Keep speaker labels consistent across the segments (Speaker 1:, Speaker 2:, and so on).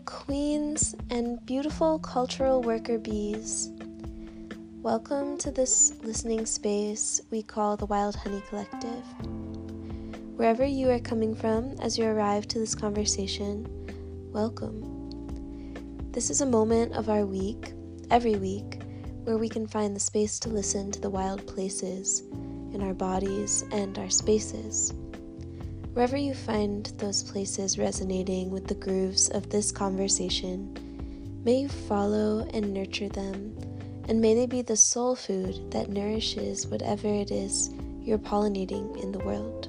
Speaker 1: Queens and beautiful cultural worker bees. Welcome to this listening space we call the Wild Honey Collective. Wherever you are coming from as you arrive to this conversation, welcome. This is a moment of our week, every week, where we can find the space to listen to the wild places in our bodies and our spaces. Wherever you find those places resonating with the grooves of this conversation, may you follow and nurture them, and may they be the soul food that nourishes whatever it is you're pollinating in the world.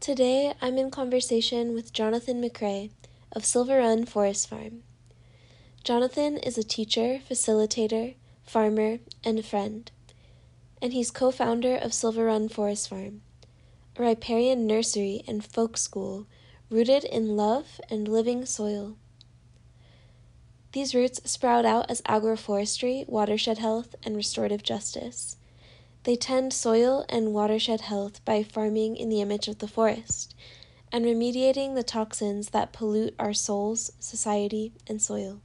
Speaker 1: Today, I'm in conversation with Jonathan McRay of Silver Run Forest Farm. Jonathan is a teacher, facilitator, farmer, and friend and he's co founder of Silver Run Forest Farm, a riparian nursery and folk school rooted in love and living soil. These roots sprout out as agroforestry, watershed health, and restorative justice. They tend soil and watershed health by farming in the image of the forest and remediating the toxins that pollute our souls, society, and soil.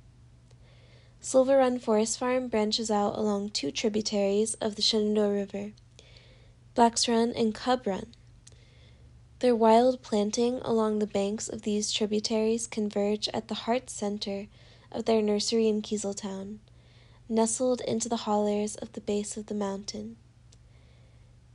Speaker 1: Silver Run Forest Farm branches out along two tributaries of the Shenandoah River, Blacks Run and Cub Run. Their wild planting along the banks of these tributaries converge at the heart center of their nursery in Keezletown, nestled into the hollers of the base of the mountain.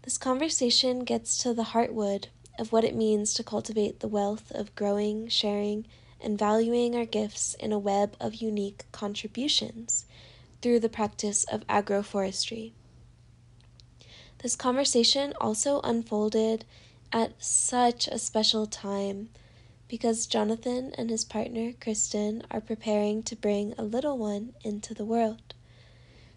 Speaker 1: This conversation gets to the heartwood of what it means to cultivate the wealth of growing, sharing, and valuing our gifts in a web of unique contributions through the practice of agroforestry. This conversation also unfolded at such a special time because Jonathan and his partner Kristen are preparing to bring a little one into the world.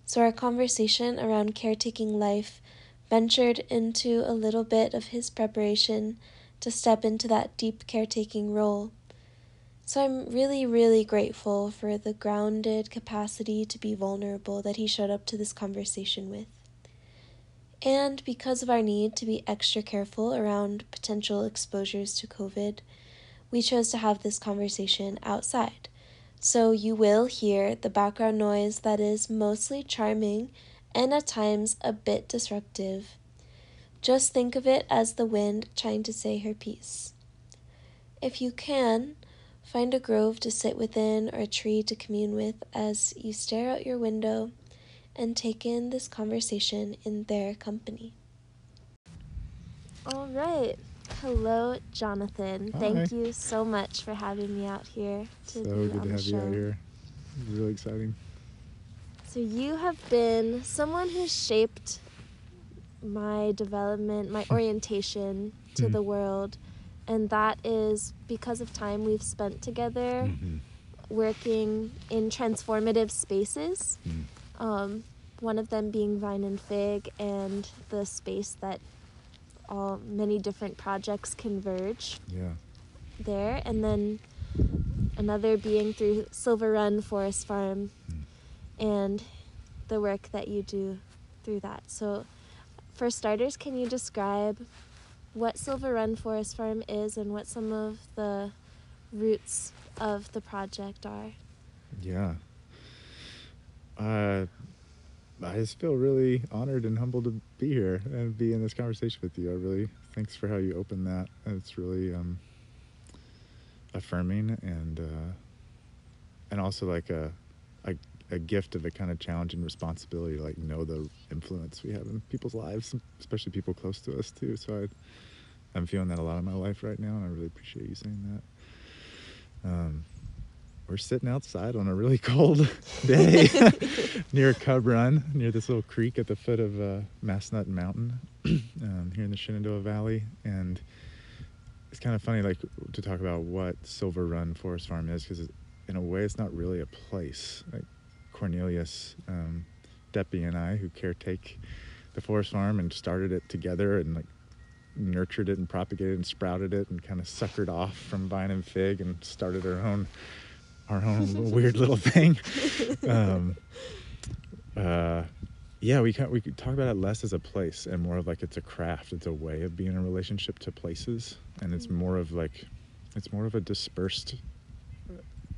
Speaker 1: So, our conversation around caretaking life ventured into a little bit of his preparation to step into that deep caretaking role so I'm really, really grateful for the grounded capacity to be vulnerable that he showed up to this conversation with. And because of our need to be extra careful around potential exposures to COVID, we chose to have this conversation outside. So you will hear the background noise that is mostly charming and at times a bit disruptive. Just think of it as the wind trying to say her piece. If you can, Find a grove to sit within or a tree to commune with as you stare out your window and take in this conversation in their company. All right. Hello, Jonathan.
Speaker 2: Hi.
Speaker 1: Thank you so much for having me out here to
Speaker 2: so good to have
Speaker 1: show.
Speaker 2: you out here. It's really exciting.
Speaker 1: So you have been someone who's shaped my development, my orientation to
Speaker 2: Hmm.
Speaker 1: the world, and that is because of time we've spent together
Speaker 2: Mhm.
Speaker 1: working in transformative spaces.
Speaker 2: Mm.
Speaker 1: Um, one of them being Vine and Fig, and the space that all many different projects converge
Speaker 2: Yeah.
Speaker 1: there, and then another being through Silver Run Forest Farm
Speaker 2: Mm.
Speaker 1: and the work that you do through that. So, for starters, can you describe what Silver Run Forest Farm is and what some of the roots of the project are?
Speaker 2: Yeah. Uh, I just feel really honored and humbled to be here and be in this conversation with you. I really thanks for how you opened that. It's really um, affirming and uh, and also like a, a gift of a kind of challenge and responsibility. to, Like know the influence we have in people's lives, especially people close to us too. So I, I'm feeling that a lot in my life right now, and I really appreciate you saying that. Um, we're sitting outside on a really cold day near Cub Run, near this little creek at the foot of uh, Massanutten Mountain um, here in the Shenandoah Valley. And it's kind of funny, like, to talk about what Silver Run Forest Farm is, because in a way, it's not really a place. Like Cornelius, um, Deppie, and I, who caretake the forest farm and started it together and like nurtured it and propagated and sprouted it and kind of suckered off from vine and fig and started our own our own weird little thing um, uh, yeah, we can we could talk about it less as a place and more of like it's a craft. It's a way of being in relationship to places, and it's
Speaker 1: Mm.
Speaker 2: more of like it's more of a dispersed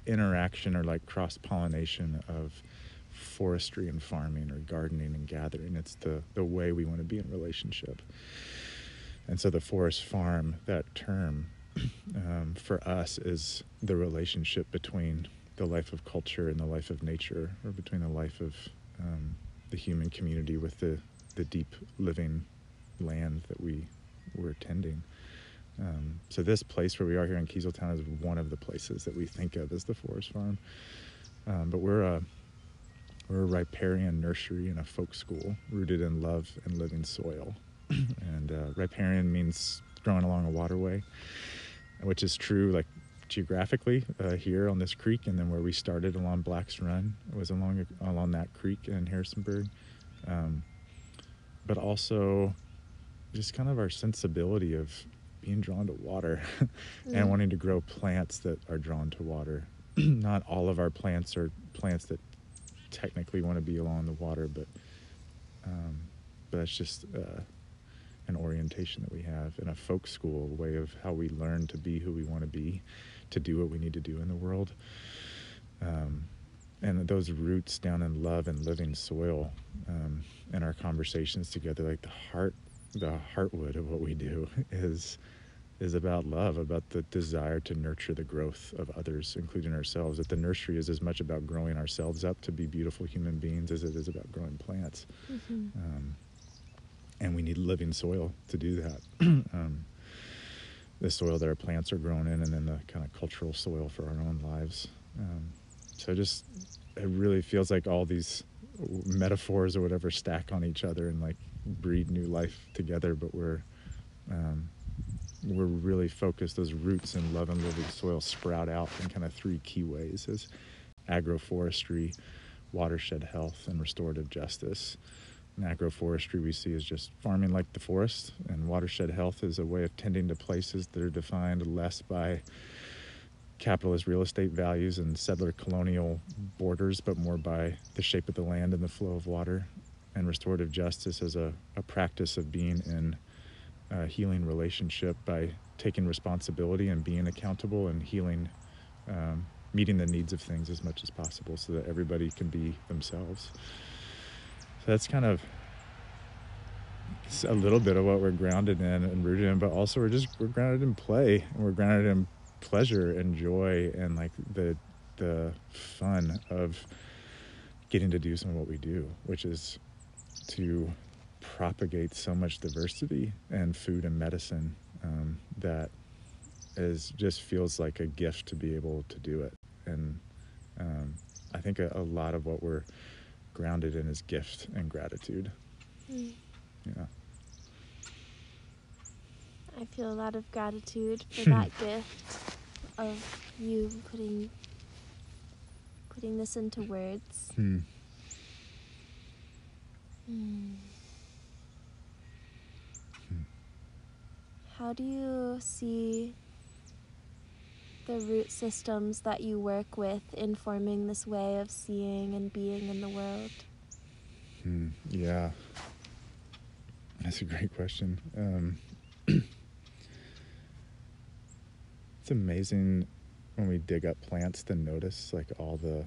Speaker 2: interaction or like cross pollination of forestry and farming or gardening and gathering. It's the the way we want to be in relationship. And so the forest farm, that term, um, for us is the relationship between the life of culture and the life of nature, or between the life of um, the human community with the, the deep living land that we we're tending. Um, so this place where we are here in Keezletown is one of the places that we think of as the forest farm. Um, but we're a we're a riparian nursery and a folk school rooted in love and living soil. and uh, riparian means growing along a waterway, which is true like geographically uh, here on this creek, and then where we started along Black's Run was along along that creek in Harrisonburg. Um, but also just kind of our sensibility of being drawn to water
Speaker 1: Mm.
Speaker 2: and wanting to grow plants that are drawn to water. Not all of our plants are plants that technically want to be along the water, but um, but that's just uh, an orientation that we have in a folk school, way of how we learn to be who we want to be, to do what we need to do in the world. Um, and those roots down in love and living soil um, and our conversations together, like the heart, the heartwood of what we do is is about love, about the desire to nurture the growth of others, including ourselves. That the nursery is as much about growing ourselves up to be beautiful human beings as it is about growing plants.
Speaker 1: Mhm.
Speaker 2: Um, and we need living soil to do that. um, the soil that our plants are grown in, and then the kind of cultural soil for our own lives. Um, so just it really feels like all these metaphors or whatever stack on each other and like breed new life together. But we're um, we're really focused. Those roots in love and living soil sprout out in kind of three key ways: as agroforestry, watershed health, and restorative justice. And agroforestry we see as just farming like the forest, and watershed health is a way of tending to places that are defined less by capitalist real estate values and settler colonial borders, but more by the shape of the land and the flow of water. And restorative justice as a, a practice of being in a healing relationship by taking responsibility and being accountable and healing, um, meeting the needs of things as much as possible so that everybody can be themselves. So that's kind of a little bit of what we're grounded in and rooted in, but also we're just we're grounded in play and we're grounded in pleasure and joy and like the the fun of getting to do some of what we do, which is to propagate so much diversity and food and medicine um, that is just feels like a gift to be able to do it. And um, I think a, a lot of what we're grounded in is gift and gratitude.
Speaker 1: Mm.
Speaker 2: Yeah.
Speaker 1: I feel a lot of gratitude for that gift of you putting putting this into words.
Speaker 2: Hmm.
Speaker 1: Hmm. How do you see the root systems that you work with informing this way of seeing and being in the world?
Speaker 2: Hmm. Yeah. That's a great question. Um, it's amazing when we dig up plants to notice like all the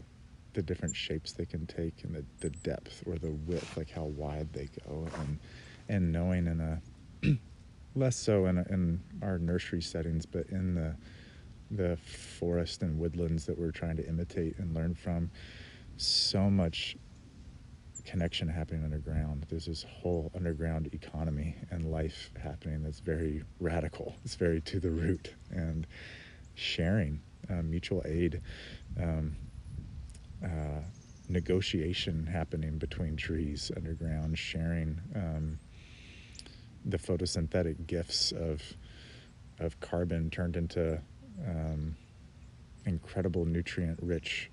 Speaker 2: the different shapes they can take and the, the depth or the width, like how wide they go, and and knowing in a less so in, in our nursery settings, but in the the forest and woodlands that we're trying to imitate and learn from, so much connection happening underground. There's this whole underground economy and life happening that's very radical. It's very to the root and sharing, uh, mutual aid, um, uh, negotiation happening between trees underground, sharing um, the photosynthetic gifts of of carbon turned into um, incredible nutrient-rich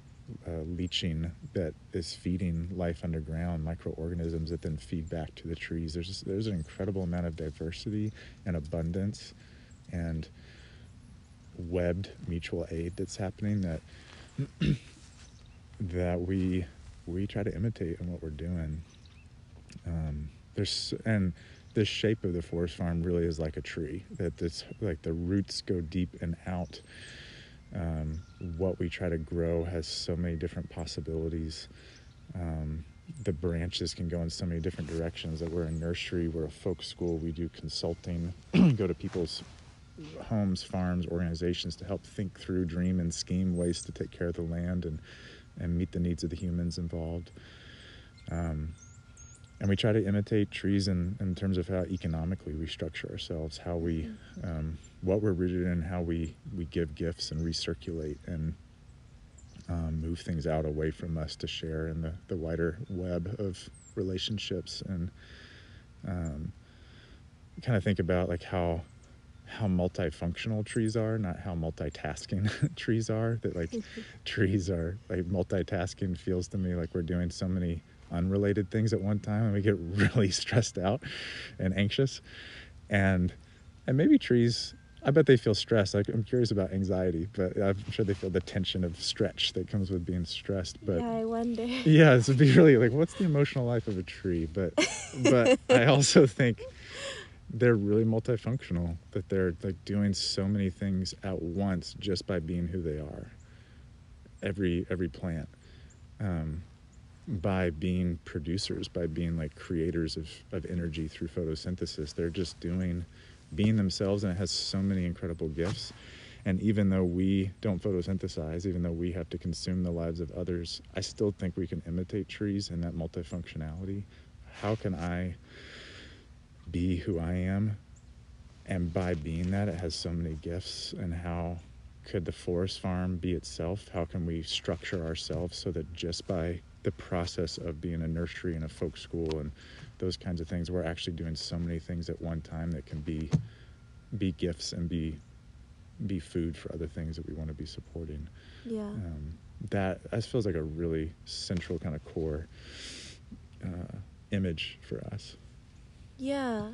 Speaker 2: uh, leaching that is feeding life underground, microorganisms that then feed back to the trees. There's just, there's an incredible amount of diversity and abundance and webbed mutual aid that's happening that that we we try to imitate in what we're doing. Um, there's and the shape of the forest farm really is like a tree. That this like the roots go deep and out. Um, what we try to grow has so many different possibilities. Um, the branches can go in so many different directions. That we're a nursery, we're a folk school. We do consulting, go to people's homes, farms, organizations to help think through, dream, and scheme ways to take care of the land and and meet the needs of the humans involved. Um, and we try to imitate trees in, in terms of how economically we structure ourselves, how we, mm-hmm. um, what we're rooted in, how we, we give gifts and recirculate and um, move things out away from us to share in the, the wider web of relationships and um, kind of think about like how how multifunctional trees are, not how multitasking trees are. That like trees are like multitasking feels to me like we're doing so many unrelated things at one time and we get really stressed out and anxious. And and maybe trees I bet they feel stressed. Like, I'm curious about anxiety, but I'm sure they feel the tension of stretch that comes with being stressed. But
Speaker 1: yeah, I wonder.
Speaker 2: Yeah, this would be really like, what's the emotional life of a tree? But but I also think they're really multifunctional that they're like doing so many things at once just by being who they are every every plant um, by being producers by being like creators of, of energy through photosynthesis they're just doing being themselves and it has so many incredible gifts and even though we don't photosynthesize even though we have to consume the lives of others i still think we can imitate trees and that multifunctionality how can i be who I am. And by being that, it has so many gifts. And how could the forest farm be itself? How can we structure ourselves so that just by the process of being a nursery and a folk school and those kinds of things, we're actually doing so many things at one time that can be be gifts and be be food for other things that we want to be supporting.
Speaker 1: Yeah. Um,
Speaker 2: that that feels like a really central kind of core uh, image for us.
Speaker 1: Yeah.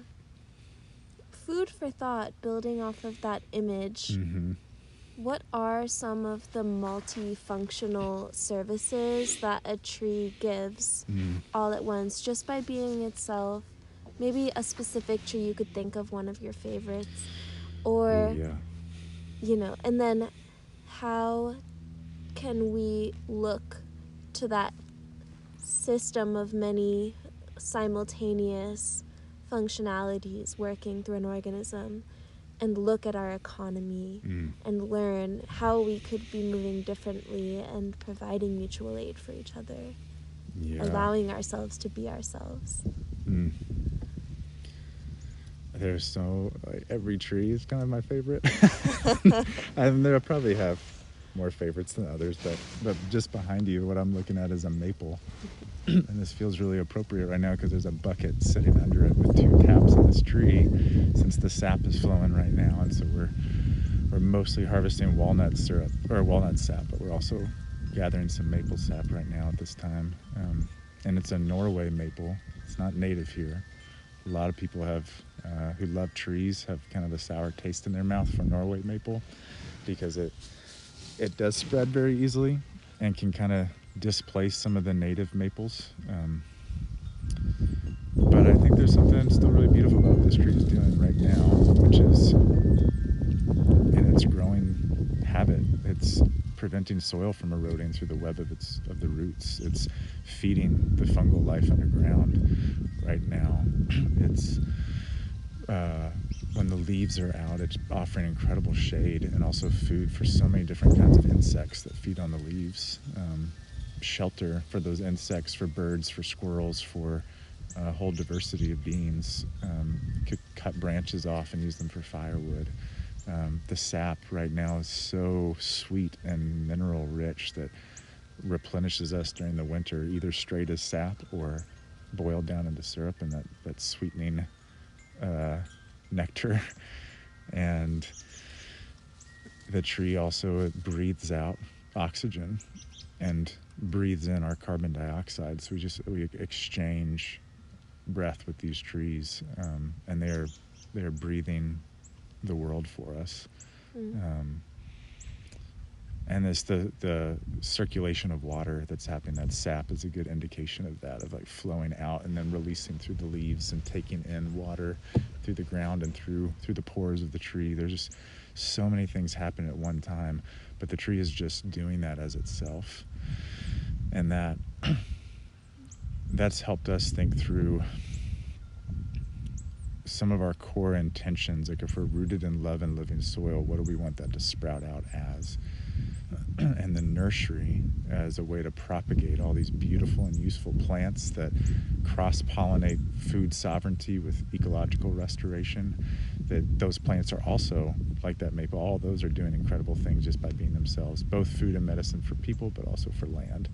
Speaker 1: Food for thought, building off of that image.
Speaker 2: Mm-hmm.
Speaker 1: What are some of the multifunctional services that a tree gives
Speaker 2: mm.
Speaker 1: all at once just by being itself? Maybe a specific tree you could think of one of your favorites. Or,
Speaker 2: yeah.
Speaker 1: you know, and then how can we look to that system of many simultaneous functionalities working through an organism and look at our economy
Speaker 2: mm.
Speaker 1: and learn how we could be moving differently and providing mutual aid for each other.
Speaker 2: Yeah.
Speaker 1: Allowing ourselves to be ourselves.
Speaker 2: Mm. There's so like, every tree is kind of my favorite. and there probably have more favorites than others, but but just behind you, what I'm looking at is a maple, and this feels really appropriate right now because there's a bucket sitting under it with two taps this tree, since the sap is flowing right now, and so we're we're mostly harvesting walnut syrup or walnut sap, but we're also gathering some maple sap right now at this time, um, and it's a Norway maple. It's not native here. A lot of people have uh, who love trees have kind of a sour taste in their mouth for Norway maple because it it does spread very easily and can kind of displace some of the native maples. Um, but I think there's something still really beautiful about what this tree is doing right now, which is in its growing habit. It's preventing soil from eroding through the web of its of the roots. It's feeding the fungal life underground right now. It's uh, when the leaves are out, it's offering incredible shade and also food for so many different kinds of insects that feed on the leaves. Um, shelter for those insects, for birds, for squirrels, for a whole diversity of beings. Um, could cut branches off and use them for firewood. Um, the sap right now is so sweet and mineral rich that replenishes us during the winter, either straight as sap or boiled down into syrup, and that, that sweetening uh, nectar. And the tree also breathes out oxygen and breathes in our carbon dioxide. So we just we exchange breath with these trees, um, and they're they're breathing the world for us.
Speaker 1: Mm.
Speaker 2: Um, and this the the circulation of water that's happening that sap is a good indication of that of like flowing out and then releasing through the leaves and taking in water through the ground and through through the pores of the tree there's just so many things happen at one time but the tree is just doing that as itself and that that's helped us think through some of our core intentions. Like if we're rooted in love and living soil what do we want that to sprout out as and the nursery as a way to propagate all these beautiful and useful plants that cross pollinate food sovereignty with ecological restoration. That those plants are also, like that maple, all those are doing incredible things just by being themselves, both food and medicine for people, but also for land.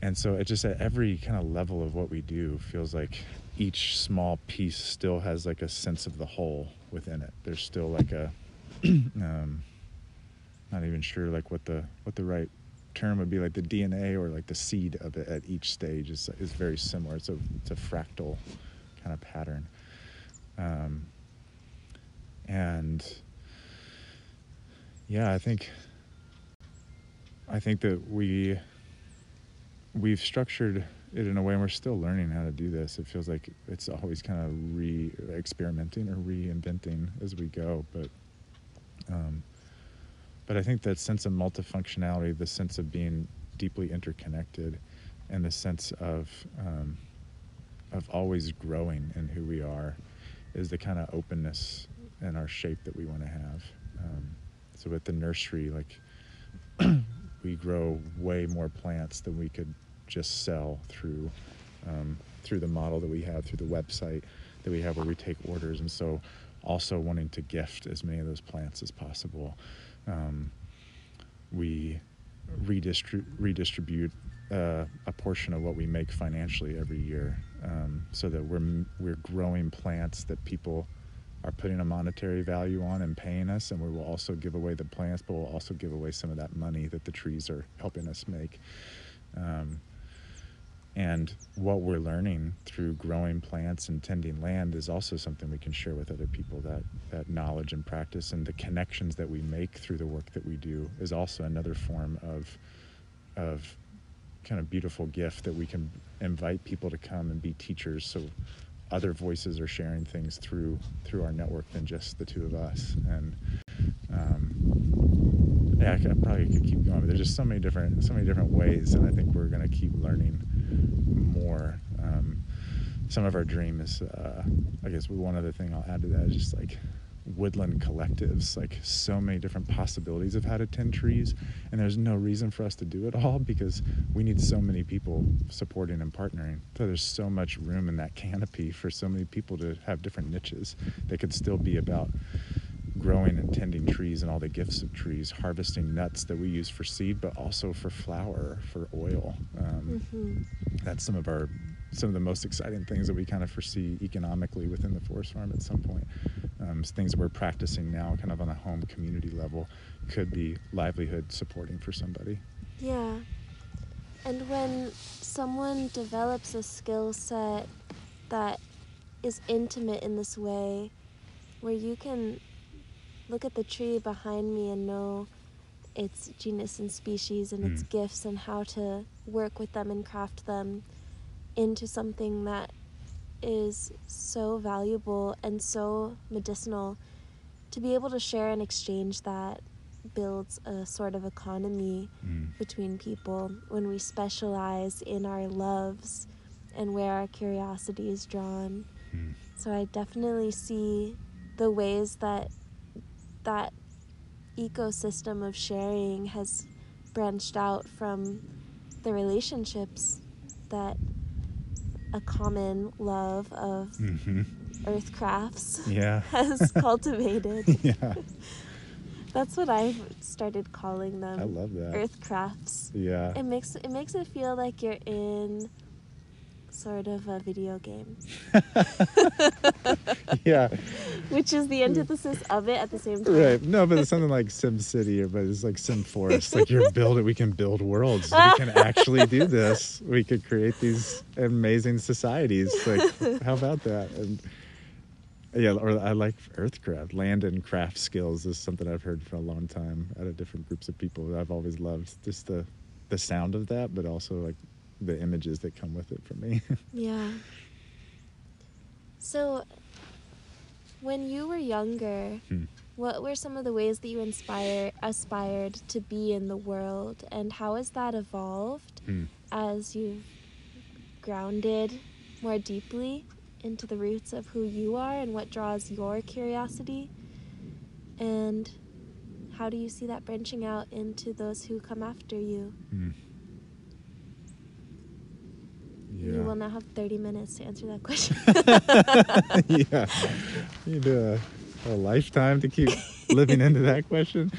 Speaker 2: And so it just at every kind of level of what we do feels like each small piece still has like a sense of the whole within it. There's still like a um, not even sure like what the what the right term would be like the DNA or like the seed of it at each stage is is very similar. It's a it's a fractal kind of pattern, um, and yeah, I think I think that we we've structured it in a way and we're still learning how to do this. It feels like it's always kind of re experimenting or reinventing as we go, but um, but I think that sense of multifunctionality, the sense of being deeply interconnected, and the sense of um, of always growing in who we are, is the kind of openness and our shape that we want to have. Um, so at the nursery, like we grow way more plants than we could just sell through um, through the model that we have through the website that we have where we take orders, and so also wanting to gift as many of those plants as possible um, we redistrib- redistribute uh, a portion of what we make financially every year, um, so that we're we're growing plants that people are putting a monetary value on and paying us, and we will also give away the plants, but we'll also give away some of that money that the trees are helping us make. Um, and what we're learning through growing plants and tending land is also something we can share with other people. That, that knowledge and practice and the connections that we make through the work that we do is also another form of, of kind of beautiful gift that we can invite people to come and be teachers so other voices are sharing things through through our network than just the two of us and um, yeah I, probably could keep going but there's just so many different so many different ways and I think we're going to keep learning more. Um, some of our dream is, uh, I guess, one other thing I'll add to that is just like woodland collectives, like so many different possibilities of how to tend trees. And there's no reason for us to do it all because we need so many people supporting and partnering. So there's so much room in that canopy for so many people to have different niches that could still be about growing and tending trees and all the gifts of trees, harvesting nuts that we use for seed, but also for flour, for oil. Um, mm-hmm. That's some of our some of the most exciting things that we kind of foresee economically within the forest farm at some point. Um, things that we're practicing now, kind of on a home community level, could be livelihood supporting for somebody.
Speaker 1: Yeah. And when someone develops a skill set that is intimate in this way, where you can look at the tree behind me and know its genus and species and mm. its gifts and how to work with them and craft them into something that is so valuable and so medicinal to be able to share and exchange that builds a sort of economy mm. between people when we specialize in our loves and where our curiosity is drawn. Mm. So I definitely see the ways that that ecosystem of sharing has branched out from the relationships that a common love of mm-hmm. earth crafts
Speaker 2: yeah.
Speaker 1: has cultivated.
Speaker 2: yeah.
Speaker 1: That's what I've started calling them.
Speaker 2: I love that.
Speaker 1: Earth crafts.
Speaker 2: Yeah.
Speaker 1: It makes it makes it feel like you're in sort of a video game.
Speaker 2: yeah.
Speaker 1: Which is the antithesis of it at the same time.
Speaker 2: Right. No, but it's something like Sim City, but it's like Sim Forest. like you're building, we can build worlds. We can actually do this. We could create these amazing societies. Like, how about that? And Yeah, or I like earthcraft. Land and craft skills is something I've heard for a long time out of different groups of people. I've always loved just the the sound of that, but also like the images that come with it for me.
Speaker 1: Yeah. So, when you were younger,
Speaker 2: Hmm.
Speaker 1: what were some of the ways that you inspire aspired to be in the world, and how has that evolved
Speaker 2: Hmm.
Speaker 1: as you've grounded more deeply into the roots of who you are and what draws your curiosity? And how do you see that branching out into those who come after you?
Speaker 2: Hmm. Yeah.
Speaker 1: You will now have 30 minutes to answer that question.
Speaker 2: yeah. You need a, a lifetime to keep living into that question.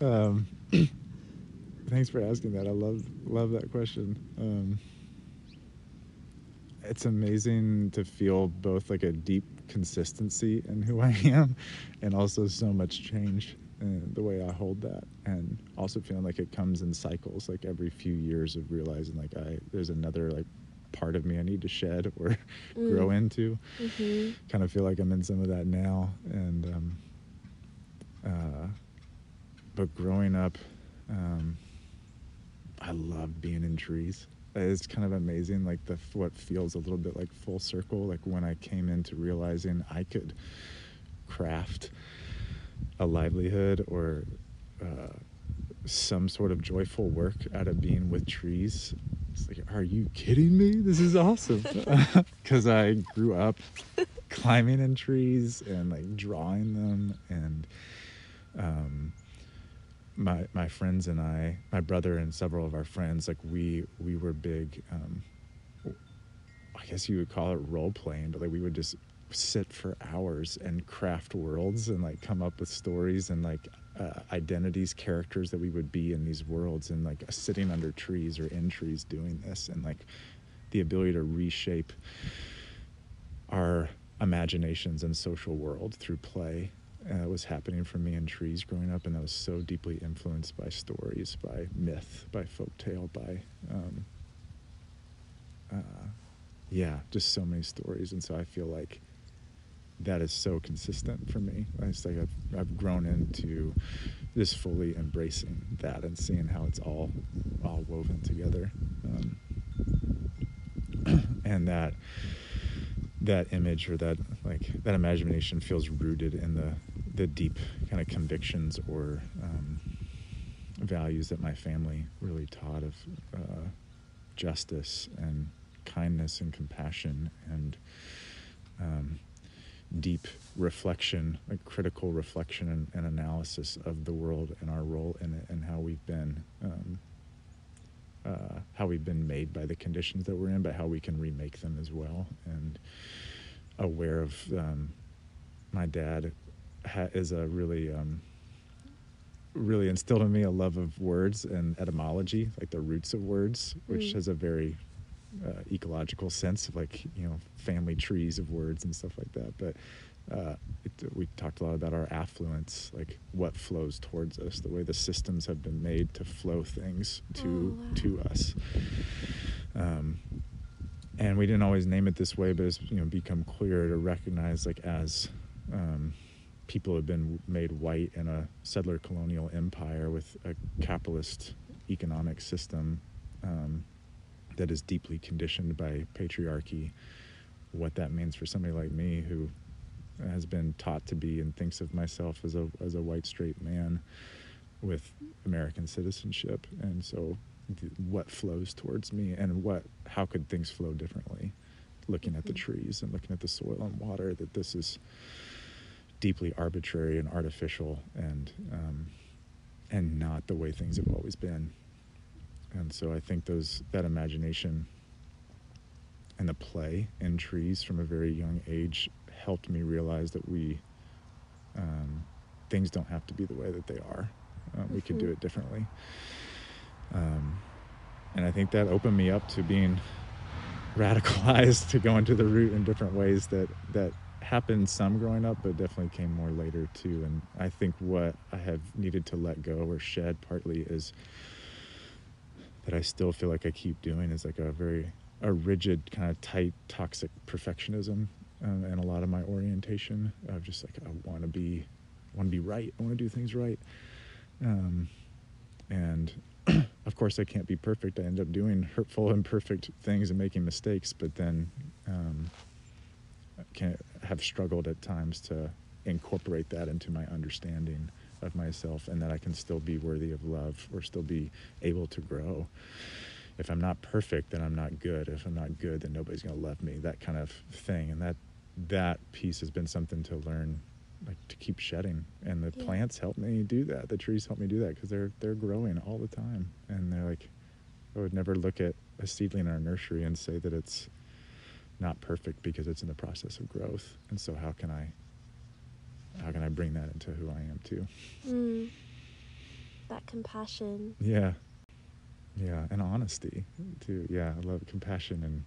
Speaker 2: Um, thanks for asking that. I love love that question. Um, it's amazing to feel both like a deep consistency in who I am, and also so much change in the way I hold that, and also feeling like it comes in cycles. Like every few years of realizing like I there's another like part of me I need to shed or grow
Speaker 1: Mm.
Speaker 2: into
Speaker 1: hmm
Speaker 2: kind of feel like I'm in some of that now. And um, uh, but growing up, um, I loved being in trees. It's kind of amazing, like the what feels a little bit like full circle. Like when I came into realizing I could craft a livelihood or uh, some sort of joyful work out of being with trees. It's like, are you kidding me? This is awesome. Because I grew up climbing in trees and like drawing them and um, my my friends and I, my brother and several of our friends, like we we were big. Um, I guess you would call it role playing, but like we would just sit for hours and craft worlds and like come up with stories and like uh, identities, characters that we would be in these worlds, and like sitting under trees or in trees doing this, and like the ability to reshape our imaginations and social world through play uh, was happening for me in trees growing up, and I was so deeply influenced by stories, by myth, by folktale, by um, uh, yeah, just so many stories, and so I feel like that is so consistent for me. It's like I've, I've grown into just fully embracing that and seeing how it's all all woven together, um, and that that image or that like that imagination feels rooted in the the deep kind of convictions or um, values that my family really taught of uh, justice and kindness and compassion and um, deep reflection, like critical reflection and, and analysis of the world and our role in it and how we've been um, uh, how we've been made by the conditions that we're in, but how we can remake them as well. And aware of um, my dad ha- is a really um, really instilled in me a love of words and etymology, like the roots of words, which
Speaker 1: Mm.
Speaker 2: has a very uh, ecological sense of like you know family trees of words and stuff like that. But uh, it, we talked a lot about our affluence, like what flows towards us, the way the systems have been made to flow things to
Speaker 1: Oh, wow.
Speaker 2: to us. Um, and we didn't always name it this way, but it's you know become clearer to recognize like as um, people have been made white in a settler colonial empire with a capitalist economic system um, that is deeply conditioned by patriarchy. What that means for somebody like me who has been taught to be and thinks of myself as a as a white straight man with American citizenship, and so what flows towards me and what how could things flow differently looking at the
Speaker 1: Mhm.
Speaker 2: trees and looking at the soil and water that this is deeply arbitrary and artificial and um, and not the way things have always been and so I think those that imagination and the play in trees from a very young age helped me realize that we um, things don't have to be the way that they are. Um, we could do
Speaker 1: Mhm.
Speaker 2: it differently. Um, and I think that opened me up to being radicalized to go into the root in different ways that that happened some growing up, but definitely came more later too. And I think what I have needed to let go or shed partly is that I still feel like I keep doing is like a very a rigid kind of tight toxic perfectionism um, and a lot of my orientation of just like I want to be, want to be right. I want to do things right. Um, and of course, I can't be perfect. I end up doing hurtful, imperfect things and making mistakes. But then, um, can have struggled at times to incorporate that into my understanding of myself, and that I can still be worthy of love or still be able to grow. If I'm not perfect, then I'm not good. If I'm not good, then nobody's going to love me. That kind of thing, and that that piece has been something to learn like to keep shedding and the
Speaker 1: Yeah.
Speaker 2: plants help me do that the trees help me do that because they're they're growing all the time and they're like i would never look at a seedling in our nursery and say that it's not perfect because it's in the process of growth and so how can i how can i bring that into who i am too?
Speaker 1: Mm. That compassion.
Speaker 2: yeah. Yeah and honesty too. Yeah i love compassion and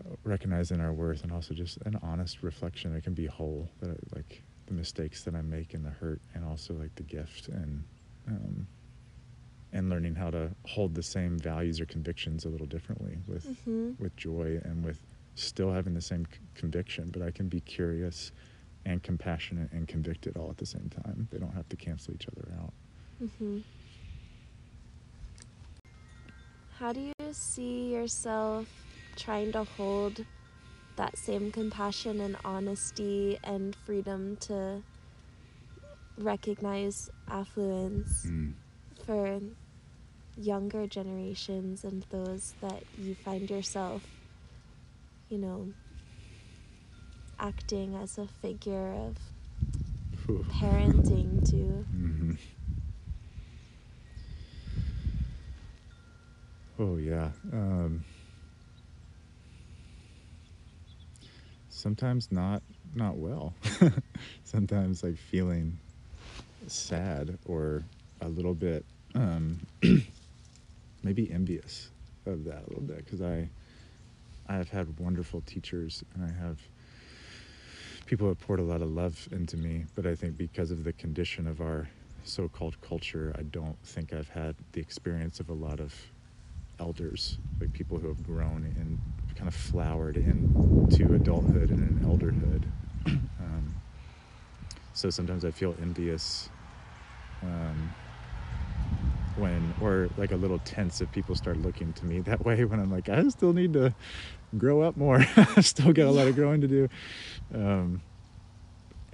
Speaker 2: uh, recognizing our worth and also just an honest reflection. It can be whole that I- like the mistakes that i make and the hurt and also like the gift and um, and learning how to hold the same values or convictions a little differently with
Speaker 1: hmm
Speaker 2: with joy and with still having the same c- conviction. But i can be curious and compassionate and convicted all at the same time. They don't have to cancel each other out.
Speaker 1: Hmm How do you see yourself trying to hold that same compassion and honesty and freedom to recognize affluence for younger generations and those that you find yourself, you know, acting as a figure of parenting to?
Speaker 2: hmm Oh yeah. Um, sometimes not not well. sometimes like feeling sad or a little bit um, maybe envious of that a little bit because I I have had wonderful teachers and I have people have poured a lot of love into me, but I think because of the condition of our so-called culture, I don't think I've had the experience of a lot of elders, like people who have grown and kind of flowered into adulthood and an elderhood. um, so sometimes I feel envious um, when, or like a little tense if people start looking to me that way when I'm like, I still need to grow up more. I still got a lot of growing to do. Um,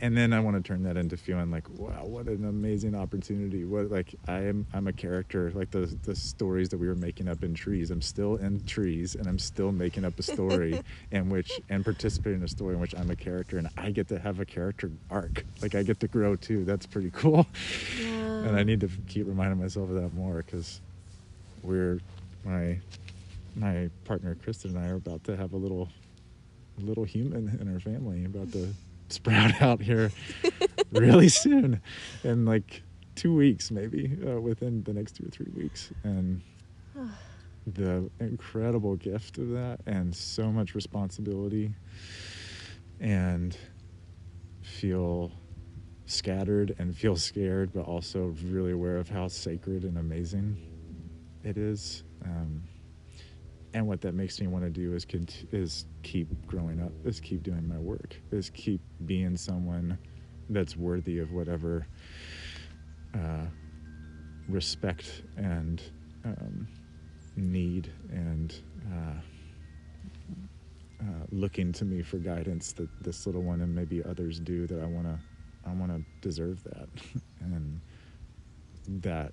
Speaker 2: and then I want to turn that into feeling like, wow, what an amazing opportunity! What like I am, I'm a character. Like the the stories that we were making up in trees. I'm still in trees, and I'm still making up a story in which and participating in a story in which I'm a character, and I get to have a character arc. Like I get to grow too. That's pretty cool.
Speaker 1: Yeah.
Speaker 2: And I need to keep reminding myself of that more because we're my my partner Kristen and I are about to have a little little human in our family about to sprout out here really soon in like two weeks maybe uh, within the next two or three weeks. And the incredible gift of that and so much responsibility and feel scattered and feel scared but also really aware of how sacred and amazing it is. Um, and what that makes me want to do is cont- is keep growing up is keep doing my work is keep being someone that's worthy of whatever uh, respect and um, need and uh, uh, looking to me for guidance that this little one and maybe others do that I want to I want to deserve that. And that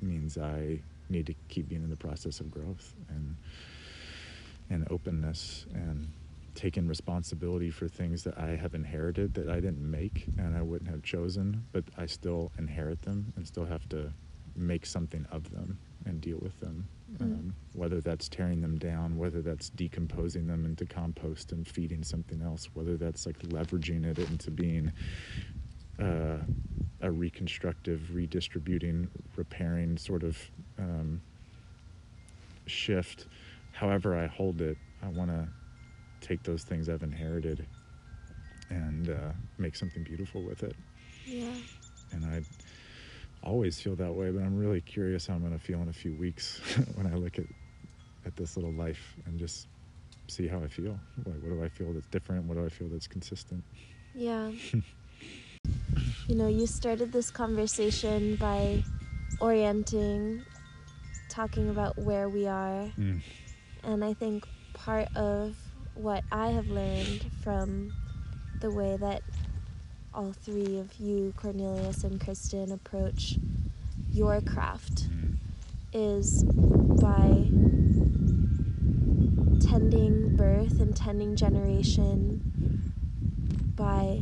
Speaker 2: means I need to keep being in the process of growth and and openness and taking responsibility for things that I have inherited that I didn't make and I wouldn't have chosen, but I still inherit them and still have to make something of them and deal with them.
Speaker 1: Mm.
Speaker 2: Um, whether that's tearing them down, whether that's decomposing them into compost and feeding something else, whether that's like leveraging it into being uh, a reconstructive, redistributing, repairing sort of um, shift. However, I hold it, I want to take those things I've inherited and uh, make something beautiful with it.
Speaker 1: Yeah.
Speaker 2: And I always feel that way, but I'm really curious how I'm going to feel in a few weeks when I look at at this little life and just see how I feel. Like, what do I feel that's different? What do I feel that's consistent?
Speaker 1: Yeah. you know, you started this conversation by orienting, talking about where we are.
Speaker 2: Mm.
Speaker 1: And I think part of what I have learned from the way that all three of you, Cornelius and Kristen, approach your craft is by tending birth and tending generation by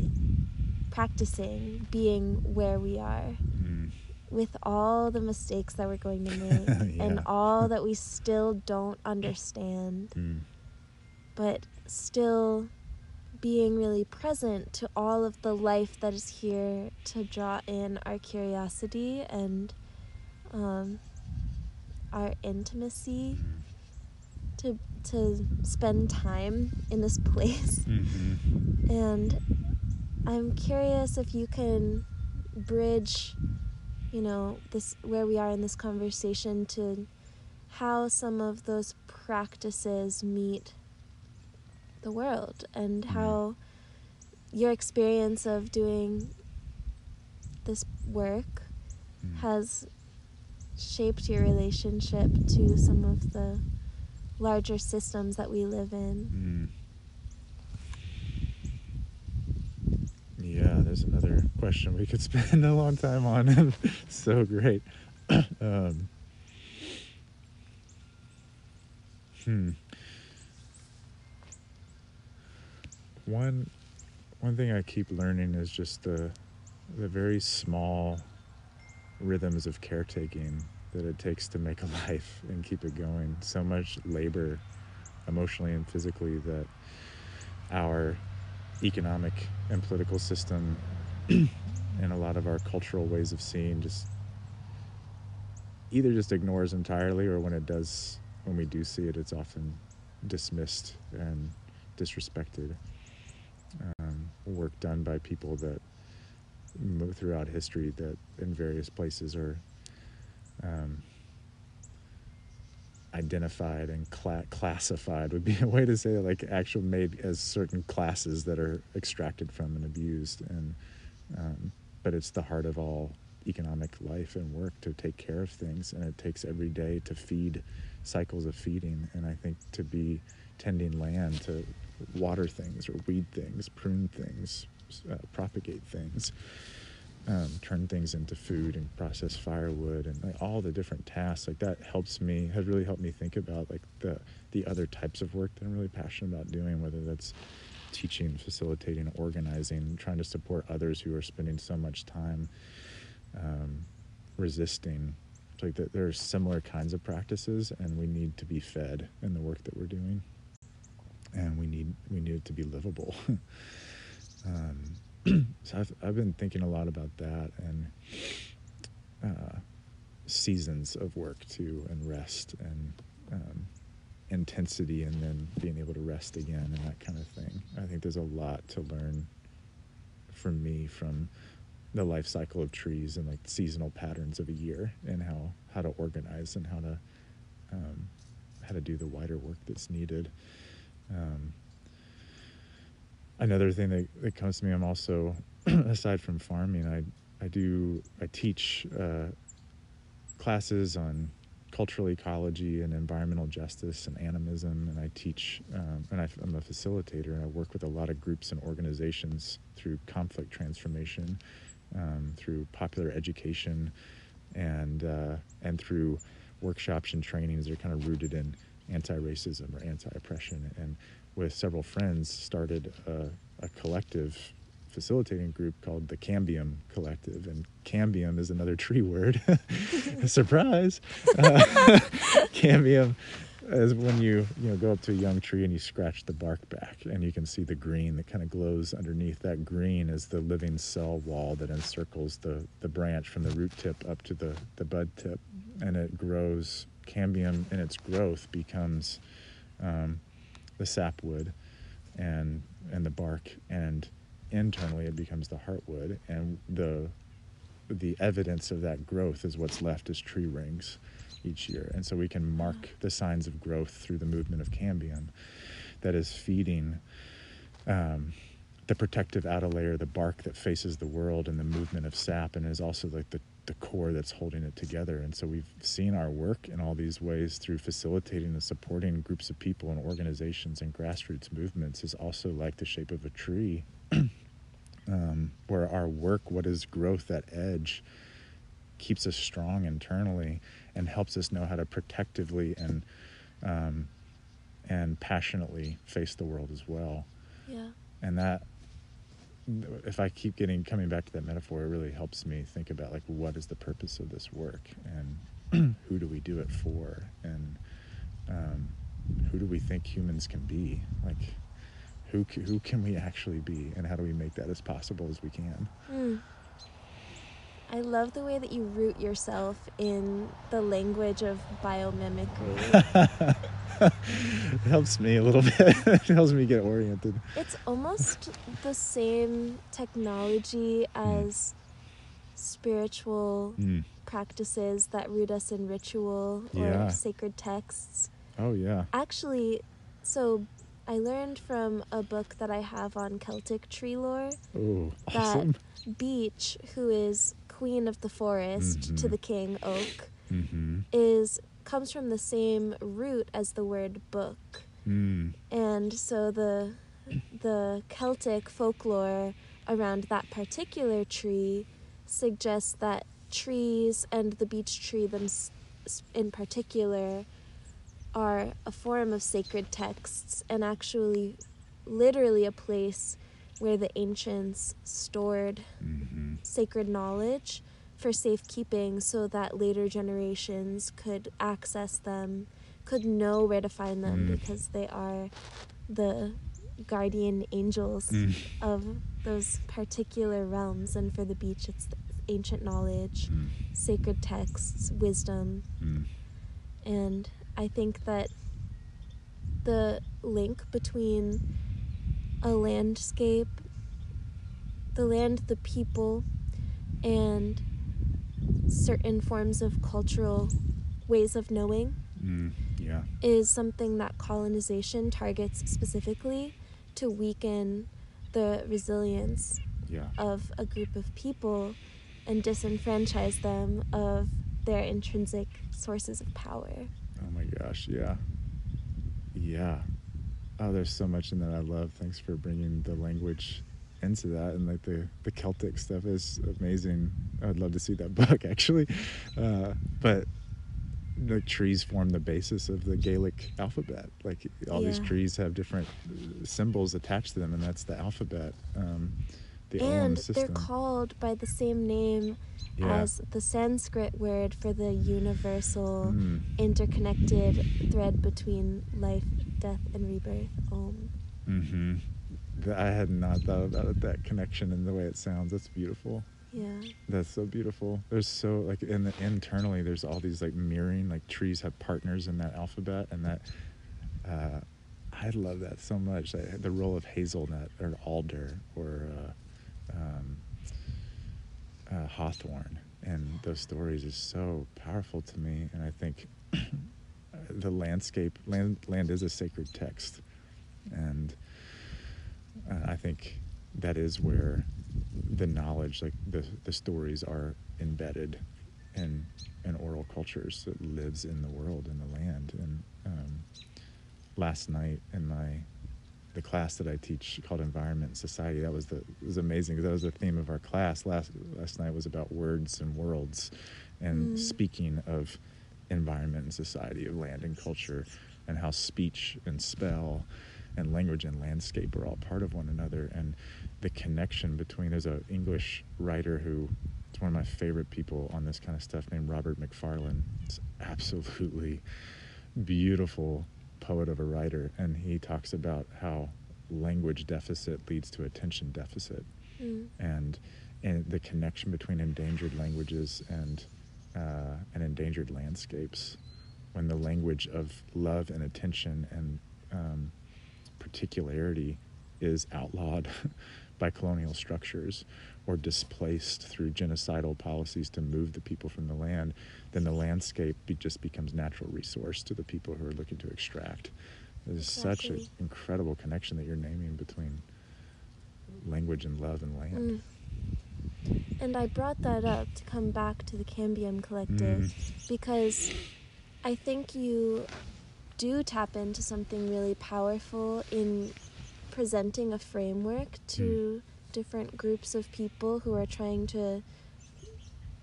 Speaker 1: practicing being where we are. With all the mistakes that we're going to make and all that we still don't understand
Speaker 2: Mm.
Speaker 1: but still being really present to all of the life that is here to draw in our curiosity and um, our intimacy to to spend time in this place
Speaker 2: Mhm.
Speaker 1: and I'm curious if you can bridge you know this where we are in this conversation to how some of those practices meet the world and
Speaker 2: Mhm.
Speaker 1: how your experience of doing this work
Speaker 2: Mm.
Speaker 1: has shaped your relationship to some of the larger systems that we live in.
Speaker 2: Mm. Yeah, there's another question we could spend a long time on. so great. um, hmm. One one thing I keep learning is just the the very small rhythms of caretaking that it takes to make a life and keep it going. So much labor, emotionally and physically, that our economic and political system and a lot of our cultural ways of seeing just either just ignores entirely or when it does when we do see it it's often dismissed and disrespected. Um, work done by people that move throughout history that in various places are um, identified and cla- classified would be a way to say it, like actual made as certain classes that are extracted from and abused and um, but it's the heart of all economic life and work to take care of things and it takes every day to feed cycles of feeding and i think to be tending land to water things or weed things prune things uh, propagate things um, turn things into food and process firewood and like all the different tasks like that helps me has really helped me think about like the the other types of work that i'm really passionate about doing whether that's teaching facilitating organizing trying to support others who are spending so much time um, resisting. It's like that there are similar kinds of practices and we need to be fed in the work that we're doing. And we need we need it to be livable. Um, so I've, I've been thinking a lot about that and uh, seasons of work too and rest and um, intensity and then being able to rest again and that kind of thing. I think there's a lot to learn from me from the life cycle of trees and like seasonal patterns of a year and how how to organize and how to um, how to do the wider work that's needed. Um, another thing that, that comes to me i'm also aside from farming i i do i teach uh, classes on cultural ecology and environmental justice and animism and i teach um, and I, i'm a facilitator and i work with a lot of groups and organizations through conflict transformation um, through popular education and uh, and through workshops and trainings that are kind of rooted in anti-racism or anti-oppression and with several friends started a, a collective facilitating group called the Cambium Collective, and cambium is another tree word. Surprise! Uh, cambium is when you you know go up to a young tree and you scratch the bark back, and you can see the green that kind of glows underneath. That green is the living cell wall that encircles the the branch from the root tip up to the the bud tip, and it grows. Cambium in its growth becomes um, the sapwood and and the bark and internally it becomes the heartwood and the the evidence of that growth is what's left as tree rings each year. And so we can mark the signs of growth through the movement of cambium that is feeding um, the protective outer layer, the bark that faces the world, and the movement of sap, and is also like the the core that's holding it together. And so we've seen our work in all these ways through facilitating and supporting groups of people and organizations and grassroots movements is also like the shape of a tree, um, where our work, what is growth, that edge, keeps us strong internally and helps us know how to protectively and um, and passionately face the world as well.
Speaker 1: Yeah.
Speaker 2: And that if I keep getting coming back to that metaphor, it really helps me think about like what is the purpose of this work and who do we do it for and um, who do we think humans can be like who who can we actually be and how do we make that as possible as we can.
Speaker 1: Mm. I love the way that you root yourself in the language of biomimicry.
Speaker 2: it helps me a little bit. it helps me get oriented.
Speaker 1: It's almost the same technology
Speaker 2: Mm.
Speaker 1: as spiritual
Speaker 2: Mm.
Speaker 1: practices that root us in ritual or
Speaker 2: Yeah.
Speaker 1: sacred texts.
Speaker 2: Oh yeah.
Speaker 1: Actually, so I learned from a book that I have on Celtic tree lore
Speaker 2: Oh,
Speaker 1: that
Speaker 2: awesome.
Speaker 1: Beech, who is queen of the forest to
Speaker 2: Mhm.
Speaker 1: the king oak,
Speaker 2: Mm-hmm.
Speaker 1: is comes from the same root as the word book.
Speaker 2: Mm.
Speaker 1: And so the the Celtic folklore around that particular tree suggests that trees and the beech tree them in particular are a form of sacred texts and actually literally a place where the ancients stored
Speaker 2: Mm-hmm.
Speaker 1: sacred knowledge for safekeeping so that later generations could access them, could know where to find them
Speaker 2: Mm.
Speaker 1: because they are the guardian angels
Speaker 2: Mm.
Speaker 1: of those particular realms. And for the beech, it's the ancient knowledge,
Speaker 2: Mm.
Speaker 1: sacred texts, wisdom.
Speaker 2: Mm.
Speaker 1: And I think that the link between a landscape, the land, the people, and certain forms of cultural ways of knowing
Speaker 2: Mm. Yeah.
Speaker 1: is something that colonization targets specifically to weaken the resilience
Speaker 2: Yeah.
Speaker 1: of a group of people and disenfranchise them of their intrinsic sources of power.
Speaker 2: Oh my gosh. Yeah. Yeah. Oh, there's so much in that I love. Thanks for bringing the language into that and like the the Celtic stuff is amazing. I'd love to see that book actually. Uh, but the trees form the basis of the Gaelic alphabet. Like all these trees have different symbols attached to them, and that's the alphabet. Um,
Speaker 1: and they're called by the same name
Speaker 2: Yeah.
Speaker 1: as the Sanskrit word for the universal
Speaker 2: Mm.
Speaker 1: interconnected thread between life, death, and rebirth. Om.
Speaker 2: Mm-hmm. I had not thought about it, that connection and the way it sounds. That's beautiful.
Speaker 1: Yeah.
Speaker 2: That's so beautiful. There's so like in the internally, there's all these like mirroring. Like trees have partners in that alphabet, and that uh, I love that so much. I, the role of hazelnut or alder or uh, um, uh, hawthorn and those stories is so powerful to me. And I think the landscape land land is a sacred text, and uh, I think that is where the knowledge, like the the stories, are embedded in in oral cultures that lives in the world in the land. And um, last night in my the class that I teach called Environment and Society, that was the it was amazing because that was the theme of our class. Last last night was about words and worlds, and
Speaker 1: Mm.
Speaker 2: speaking of environment and society, of land and culture, and how speech and spell and language and landscape are all part of one another and the connection between there's a english writer who is one of my favorite people on this kind of stuff named robert macfarlane it's absolutely beautiful poet of a writer and he talks about how language deficit leads to attention deficit
Speaker 1: Mm.
Speaker 2: and and the connection between endangered languages and uh, and endangered landscapes when the language of love and attention and um, particularity is outlawed by colonial structures or displaced through genocidal policies to move the people from the land, then the landscape be, just becomes natural resource to the people who are looking to extract. There's such an incredible connection that you're naming between language and love and land.
Speaker 1: Mm. And I brought that up to come back to the Cambium Collective
Speaker 2: Mm.
Speaker 1: because I think you do tap into something really powerful in presenting a framework to different groups of people who are trying to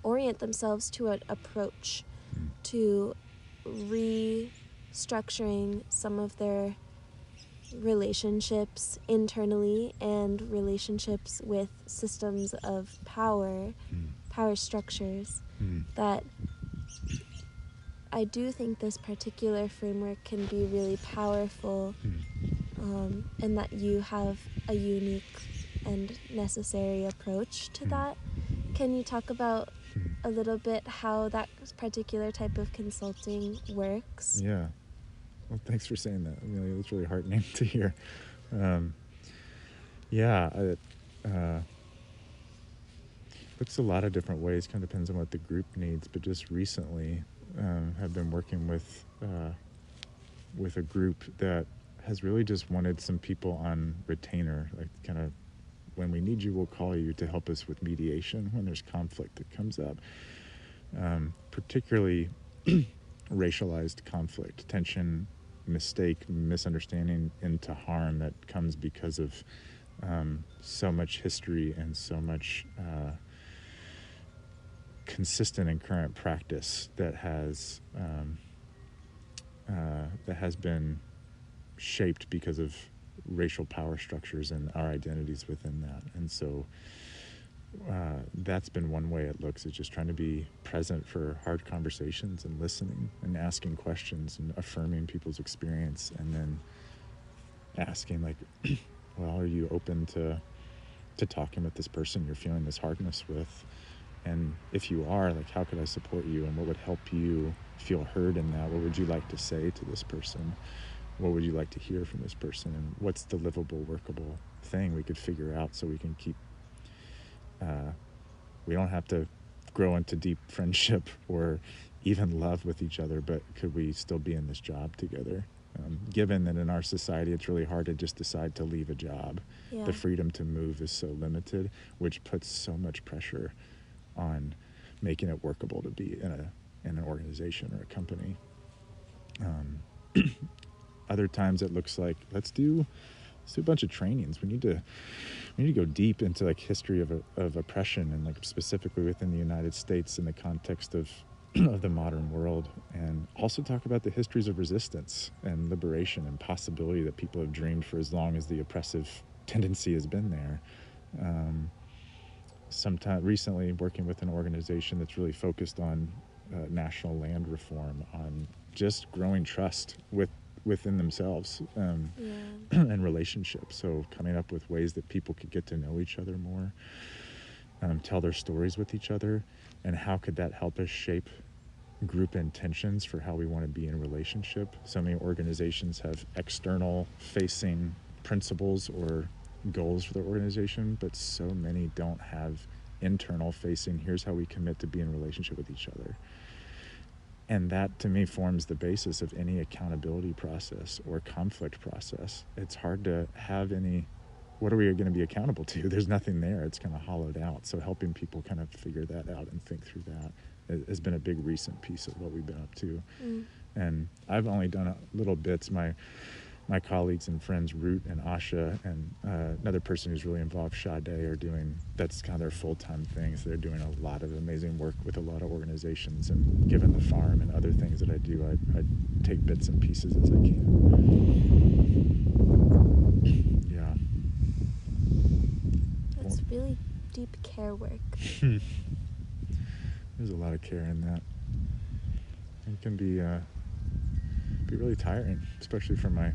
Speaker 1: orient themselves to an approach to restructuring some of their relationships internally and relationships with systems of power,
Speaker 2: Mm.
Speaker 1: power structures
Speaker 2: Mm.
Speaker 1: that I do think this particular framework can be really powerful
Speaker 2: Mm.
Speaker 1: um, and that you have a unique and necessary approach to
Speaker 2: Mm.
Speaker 1: that. Can you talk about
Speaker 2: Mm.
Speaker 1: a little bit how that particular type of consulting works?
Speaker 2: Yeah. Well, thanks for saying that, Amelia. That's really heartening to hear. Um, yeah, it uh, looks a lot of different ways. Kind of depends on what the group needs. But just recently, um, have been working with uh, with a group that has really just wanted some people on retainer, like kind of when we need you, we'll call you to help us with mediation when there's conflict that comes up. Um, particularly racialized conflict, tension, mistake, misunderstanding into harm that comes because of um, so much history and so much uh, consistent and current practice that has um, uh, that has been shaped because of racial power structures and our identities within that, and so uh, that's been one way it looks is just trying to be present for hard conversations and listening and asking questions and affirming people's experience and then asking like well are you open to to talking with this person you're feeling this hardness with? And if you are like how could i support you? And what would help you feel heard in that? What would you like to say to this person what would you like to hear from this person and what's the livable workable thing we could figure out so we can keep uh, we don't have to grow into deep friendship or even love with each other, but could we still be in this job together? Um, given that in our society it's really hard to just decide to leave a job,
Speaker 1: Yeah.
Speaker 2: the freedom to move is so limited, which puts so much pressure on making it workable to be in a in an organization or a company. Um, other times it looks like let's do let's do a bunch of trainings. We need to we need to go deep into like history of, of oppression and like specifically within the United States in the context of of the modern world and also talk about the histories of resistance and liberation and possibility that people have dreamed for as long as the oppressive tendency has been there. Um, sometime recently working with an organization that's really focused on uh, national land reform on just growing trust with within themselves um,
Speaker 1: Yeah.
Speaker 2: and relationships. So coming up with ways that people could get to know each other more, um, tell their stories with each other, and how could that help us shape group intentions for how we want to be in relationship. So many organizations have external facing principles or goals for their organization, but so many don't have internal facing here's how we commit to be in relationship with each other. And that to me forms the basis of any accountability process or conflict process. It's hard to have any what are we going to be accountable to? There's nothing there. It's kind of hollowed out. So helping people kind of figure that out and think through that has been a big recent piece of what we've been up to.
Speaker 1: Mm.
Speaker 2: And I've only done a little bits. My my colleagues and friends, Root and Asha, and uh, another person who's really involved, Sade, are doing that's kind of their full time thing. So they're doing a lot of amazing work with a lot of organizations. And given the farm and other things that I do, I, I take bits and pieces as I can. Yeah.
Speaker 1: That's really deep care work.
Speaker 2: There's a lot of care in that. It can be uh, be really tiring, especially for my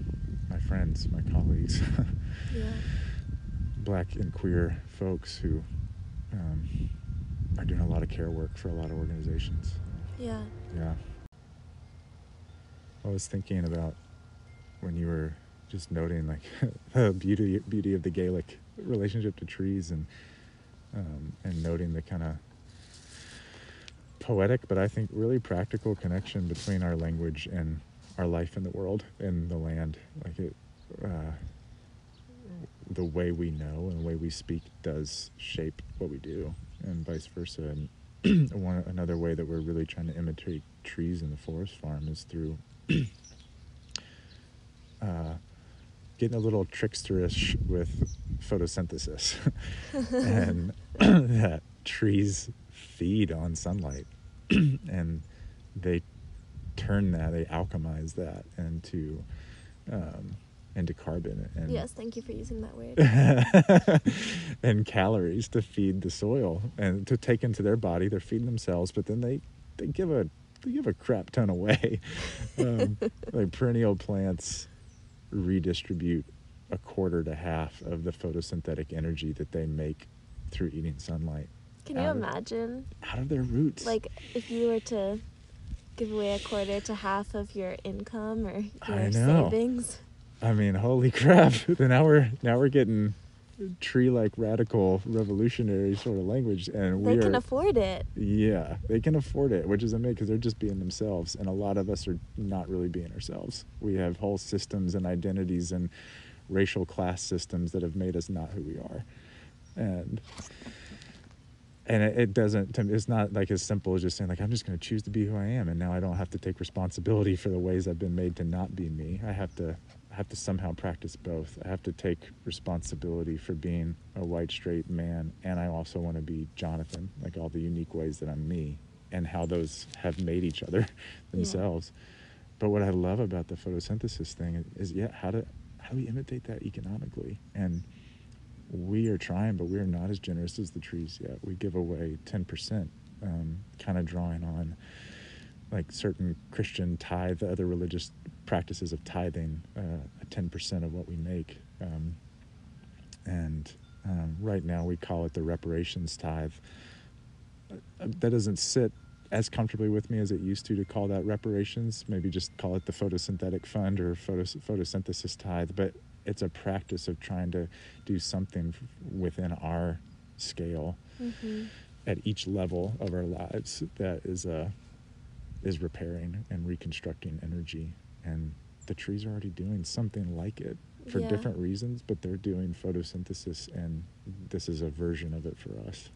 Speaker 2: my friends, my colleagues,
Speaker 1: Yeah.
Speaker 2: black and queer folks who um, are doing a lot of care work for a lot of organizations.
Speaker 1: Yeah.
Speaker 2: Yeah. I was thinking about when you were just noting like the beauty beauty of the Gaelic relationship to trees and um, and noting the kind of poetic but I think really practical connection between our language and our life in the world in the land. Like it uh, the way we know and the way we speak does shape what we do and vice versa. And one another way that we're really trying to imitate trees in the forest farm is through uh, getting a little tricksterish with photosynthesis. And that trees feed on sunlight and they turn that they alchemize that into um, into carbon and
Speaker 1: yes thank you for using that word.
Speaker 2: and calories to feed the soil and to take into their body they're feeding themselves but then they they give a they give a crap ton away. Um, like perennial plants redistribute a quarter to half of the photosynthetic energy that they make through eating sunlight
Speaker 1: can you
Speaker 2: out of-
Speaker 1: imagine?
Speaker 2: out of their roots.
Speaker 1: Like if you were to give away a quarter to half of your income or your
Speaker 2: I know.
Speaker 1: savings
Speaker 2: I mean, holy crap! Then now we're now we're getting tree-like radical revolutionary sort of language, and we are.
Speaker 1: they can
Speaker 2: are
Speaker 1: afford it
Speaker 2: yeah, they can afford it, which is amazing because they're just being themselves, and a lot of us are not really being ourselves. We have whole systems and identities and racial class systems that have made us not who we are, and and it, it doesn't it's not like as simple as just saying like i'm just going to choose to be who i am and now i don't have to take responsibility for the ways i've been made to not be me. I have to I have to somehow practice both. I have to take responsibility for being a white straight man and i also want to be jonathan like all the unique ways that i'm me and how those have made each other themselves. But what i love about the photosynthesis thing is yeah how do how do we imitate that economically? And we are trying, but we are not as generous as the trees yet. We give away 10%, um, kind of drawing on like certain Christian tithe, other religious practices of tithing, uh, 10% of what we make. Um, and um, right now we call it the reparations tithe. Uh, that doesn't sit as comfortably with me as it used to to call that reparations. Maybe just call it the photosynthetic fund or photos- photosynthesis tithe. But it's a practice of trying to do something within our scale
Speaker 1: hmm
Speaker 2: at each level of our lives that is uh, is repairing and reconstructing energy. And the trees are already doing something like it for
Speaker 1: Yeah.
Speaker 2: different reasons but they're doing photosynthesis and this is a version of it for us.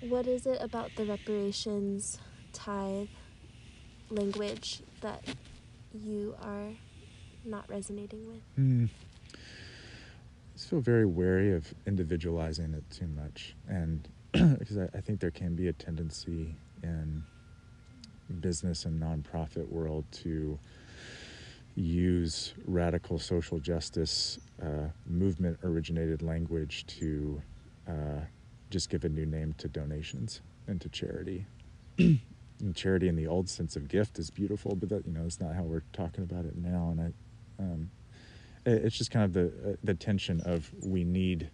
Speaker 1: What is it about the reparations tithe language that you are not resonating with
Speaker 2: Hmm. I just feel very wary of individualizing it too much, and because I, I think there can be a tendency in business and nonprofit world to use radical social justice uh, movement originated language to uh, just give a new name to donations and to charity. and charity in the old sense of gift is beautiful, but that you know it's not how we're talking about it now. And I, um, it's just kind of the uh, the tension of we need.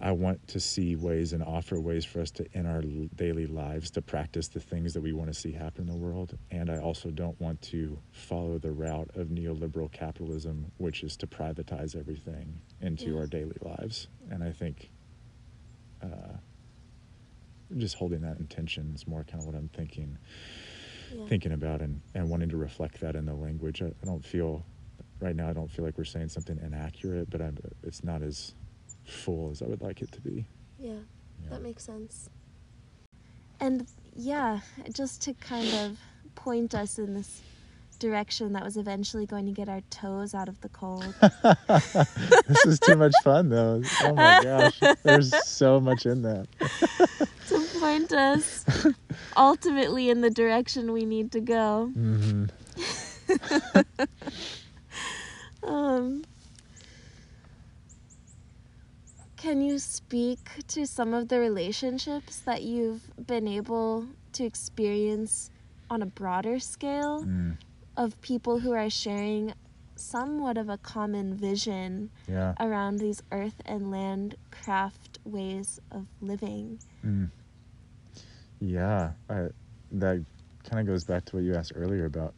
Speaker 2: I want to see ways and offer ways for us to, in our daily lives, to practice the things that we want to see happen in the world. And I also don't want to follow the route of neoliberal capitalism, which is to privatize everything into
Speaker 1: Yeah.
Speaker 2: our daily lives. And I think uh, just holding that intention is more kind of what I'm thinking
Speaker 1: yeah.
Speaker 2: thinking about and, and wanting to reflect that in the language. I, I don't feel right now. I don't feel like we're saying something inaccurate, but I'm, it's not as full as I would like it to be.
Speaker 1: yeah
Speaker 2: Yeah.
Speaker 1: That makes sense. And yeah, just to kind of point us in this direction that was eventually going to get our toes out of the cold.
Speaker 2: this is too much fun, though. Oh my gosh, there's so much in that.
Speaker 1: to point us ultimately in the direction we need to go.
Speaker 2: hmm
Speaker 1: Um, can you speak to some of the relationships that you've been able to experience on a broader scale
Speaker 2: Mm,
Speaker 1: of people who are sharing somewhat of a common vision
Speaker 2: yeah.
Speaker 1: around these earth and land craft ways of living?
Speaker 2: Mm. Yeah, I, that kind of goes back to what you asked earlier about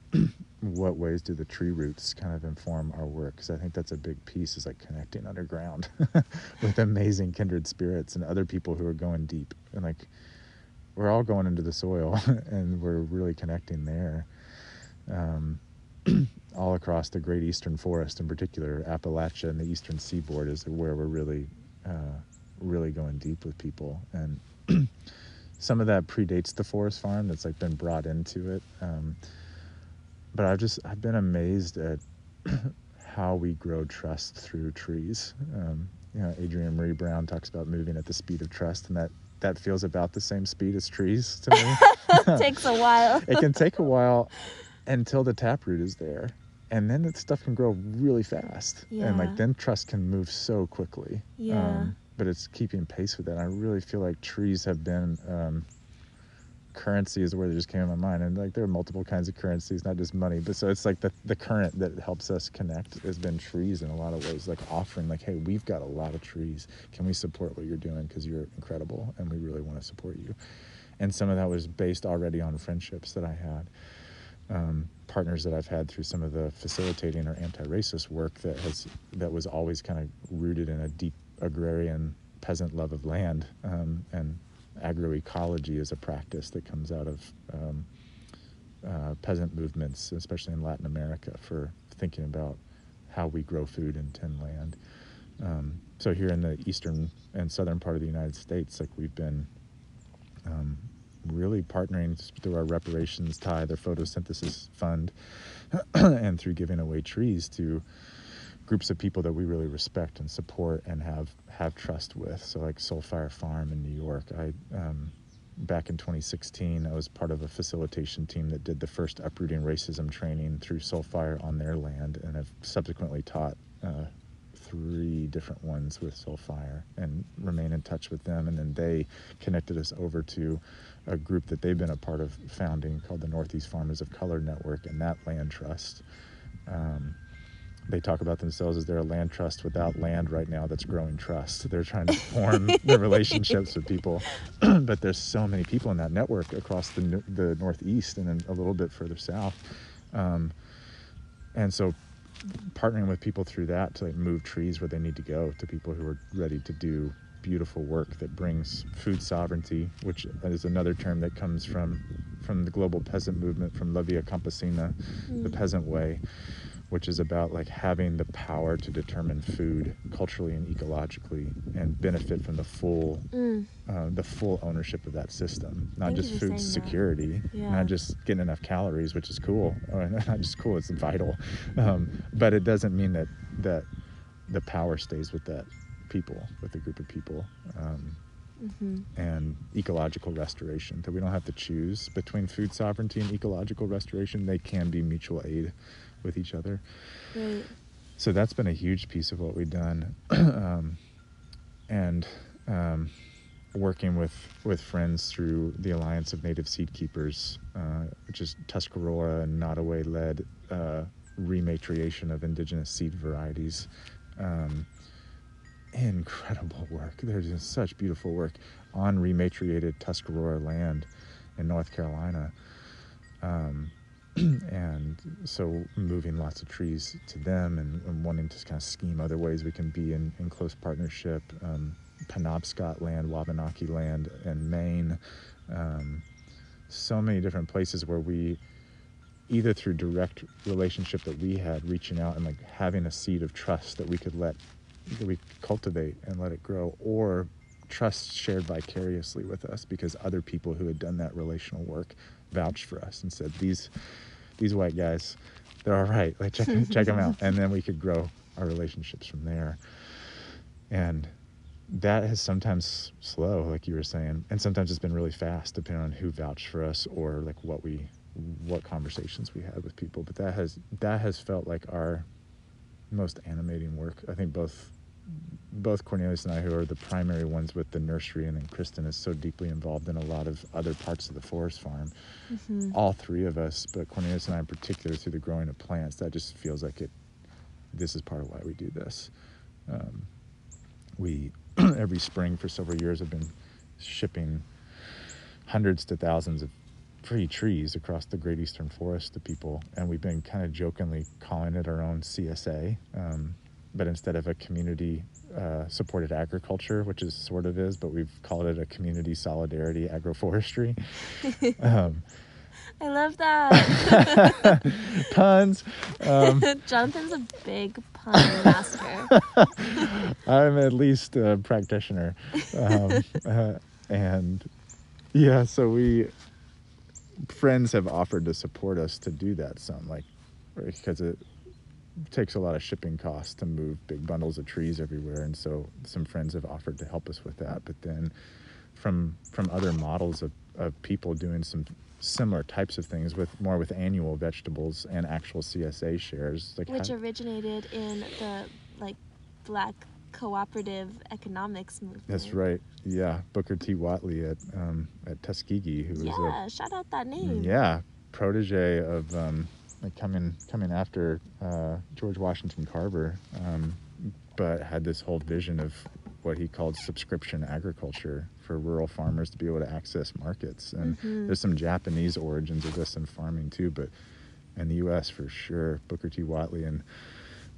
Speaker 2: what ways do the tree roots kind of inform our work? Because I think that's a big piece is like connecting underground with amazing kindred spirits and other people who are going deep. And like we're all going into the soil and we're really connecting there. Um, all across the Great Eastern Forest, in particular, Appalachia and the Eastern Seaboard is where we're really, uh, really going deep with people. And some of that predates the forest farm that's like been brought into it. Um, but I've just I've been amazed at how we grow trust through trees. Um, you know, Adrienne Maree Brown talks about moving at the speed of trust, and that that feels about the same speed as trees to
Speaker 1: me. Takes a while.
Speaker 2: it can take a while until the taproot is there, and then that stuff can grow really fast, yeah. and like then trust can move so quickly.
Speaker 1: Yeah. Um,
Speaker 2: but it's keeping pace with that. I really feel like trees have been um, currency is where that just came in my mind and like there are multiple kinds of currencies not just money but so it's like the, the current that helps us connect has been trees in a lot of ways like offering like hey we've got a lot of trees. Can we support what you're doing? Because you're incredible and we really want to support you. And some of that was based already on friendships that i had um, partners that i've had through some of the facilitating or anti-racist work that has that was always kind of rooted in a deep agrarian peasant love of land um, and agroecology is a practice that comes out of um, uh, peasant movements, especially in Latin America, for thinking about how we grow food and tend land. Um, so here in the eastern and southern part of the United States, like we've been um, really partnering through our reparations tithe, their photosynthesis fund, and through giving away trees to groups of people that we really respect and support and have have trust with. So like Soulfire Farm in New York, I um, back in 2016 I was part of a facilitation team that did the first uprooting racism training through Soulfire on their land, and have subsequently taught. Uh, three different ones with Soulfire and remain in touch with them. And then they connected us over to a group that they've been a part of founding called the Northeast Farmers of Color Network and that land trust. Um, they talk about themselves as they're a land trust without land right now that's growing trust. They're trying to form the relationships with people, but there's so many people in that network across the the Northeast and then a little bit further south, um, and so partnering with people through that to like move trees where they need to go to people who are ready to do beautiful work that brings food sovereignty, which is another term that comes from from the global peasant movement, from La Via Campesina, mm. the peasant way, which is about like having the power to determine food culturally and ecologically and benefit from the full mm. uh, the full ownership of that system not Thank just food security yeah. not just getting enough calories which is cool not just cool it's vital um, but it doesn't mean that that the power stays with that people with a group of people um, mm-hmm. and ecological restoration that we don't have to choose between food sovereignty and ecological restoration they can be mutual aid with each other. Right. So that's been a huge piece of what we've done, um, and um, working with with friends through the Alliance of Native Seed Keepers, uh, which is Tuscarora and Nottoway led uh, rematriation of indigenous seed varieties. Um, incredible work. They're doing such beautiful work on rematriated Tuscarora land in North Carolina. Um, and so moving lots of trees to them and, and, wanting to kind of scheme other ways we can be in, in close partnership. Um, Penobscot land, Wabanaki land, and Maine. Um, so many different places where we, either through direct relationship that we had, reaching out and like having a seed of trust that we could let, that we cultivate and let it grow, or trust shared vicariously with us because other people who had done that relational work vouched for us and said these these white guys they're all right. Like check, check them out. And then we could grow our relationships from there. And that has sometimes slow like you were saying and sometimes it's been really fast depending on who vouched for us or like what we what conversations we had with people. But that has that has felt like our most animating work. I think both both Cornelius and I, who are the primary ones with the nursery, and then Kristen is so deeply involved in a lot of other parts of the forest farm. Mm-hmm. All three of us, but Cornelius and I in particular, through the growing of plants, that just feels like it. This is part of why we do this. Um, we every spring for several years have been shipping hundreds to thousands of free trees across the Great Eastern Forest to people, and we've been kind of jokingly calling it our own CSA. Um, but instead of a community uh, supported agriculture, which is sort of is, but we've called it a community solidarity agroforestry. um,
Speaker 1: I love that.
Speaker 2: puns. Um,
Speaker 1: Jonathan's a big pun master.
Speaker 2: I'm at least a practitioner. Um, uh, and yeah, so we, friends have offered to support us to do that some, like, because it takes a lot of shipping costs to move big bundles of trees everywhere. And so some friends have offered to help us with that. But then from, from other models of, of people doing some similar types of things with more with annual vegetables and actual CSA shares.
Speaker 1: Like Which how, originated in the like black cooperative economics movement.
Speaker 2: That's right. Yeah, Booker T. Whatley at um, at Tuskegee, who
Speaker 1: yeah,
Speaker 2: was
Speaker 1: a shout out that name.
Speaker 2: Yeah, protege of um, like coming coming after uh, George Washington Carver, um, but had this whole vision of what he called subscription agriculture for rural farmers to be able to access markets. And mm-hmm. there's some Japanese origins of this in farming too, but in the U.S. for sure, Booker T. Whatley and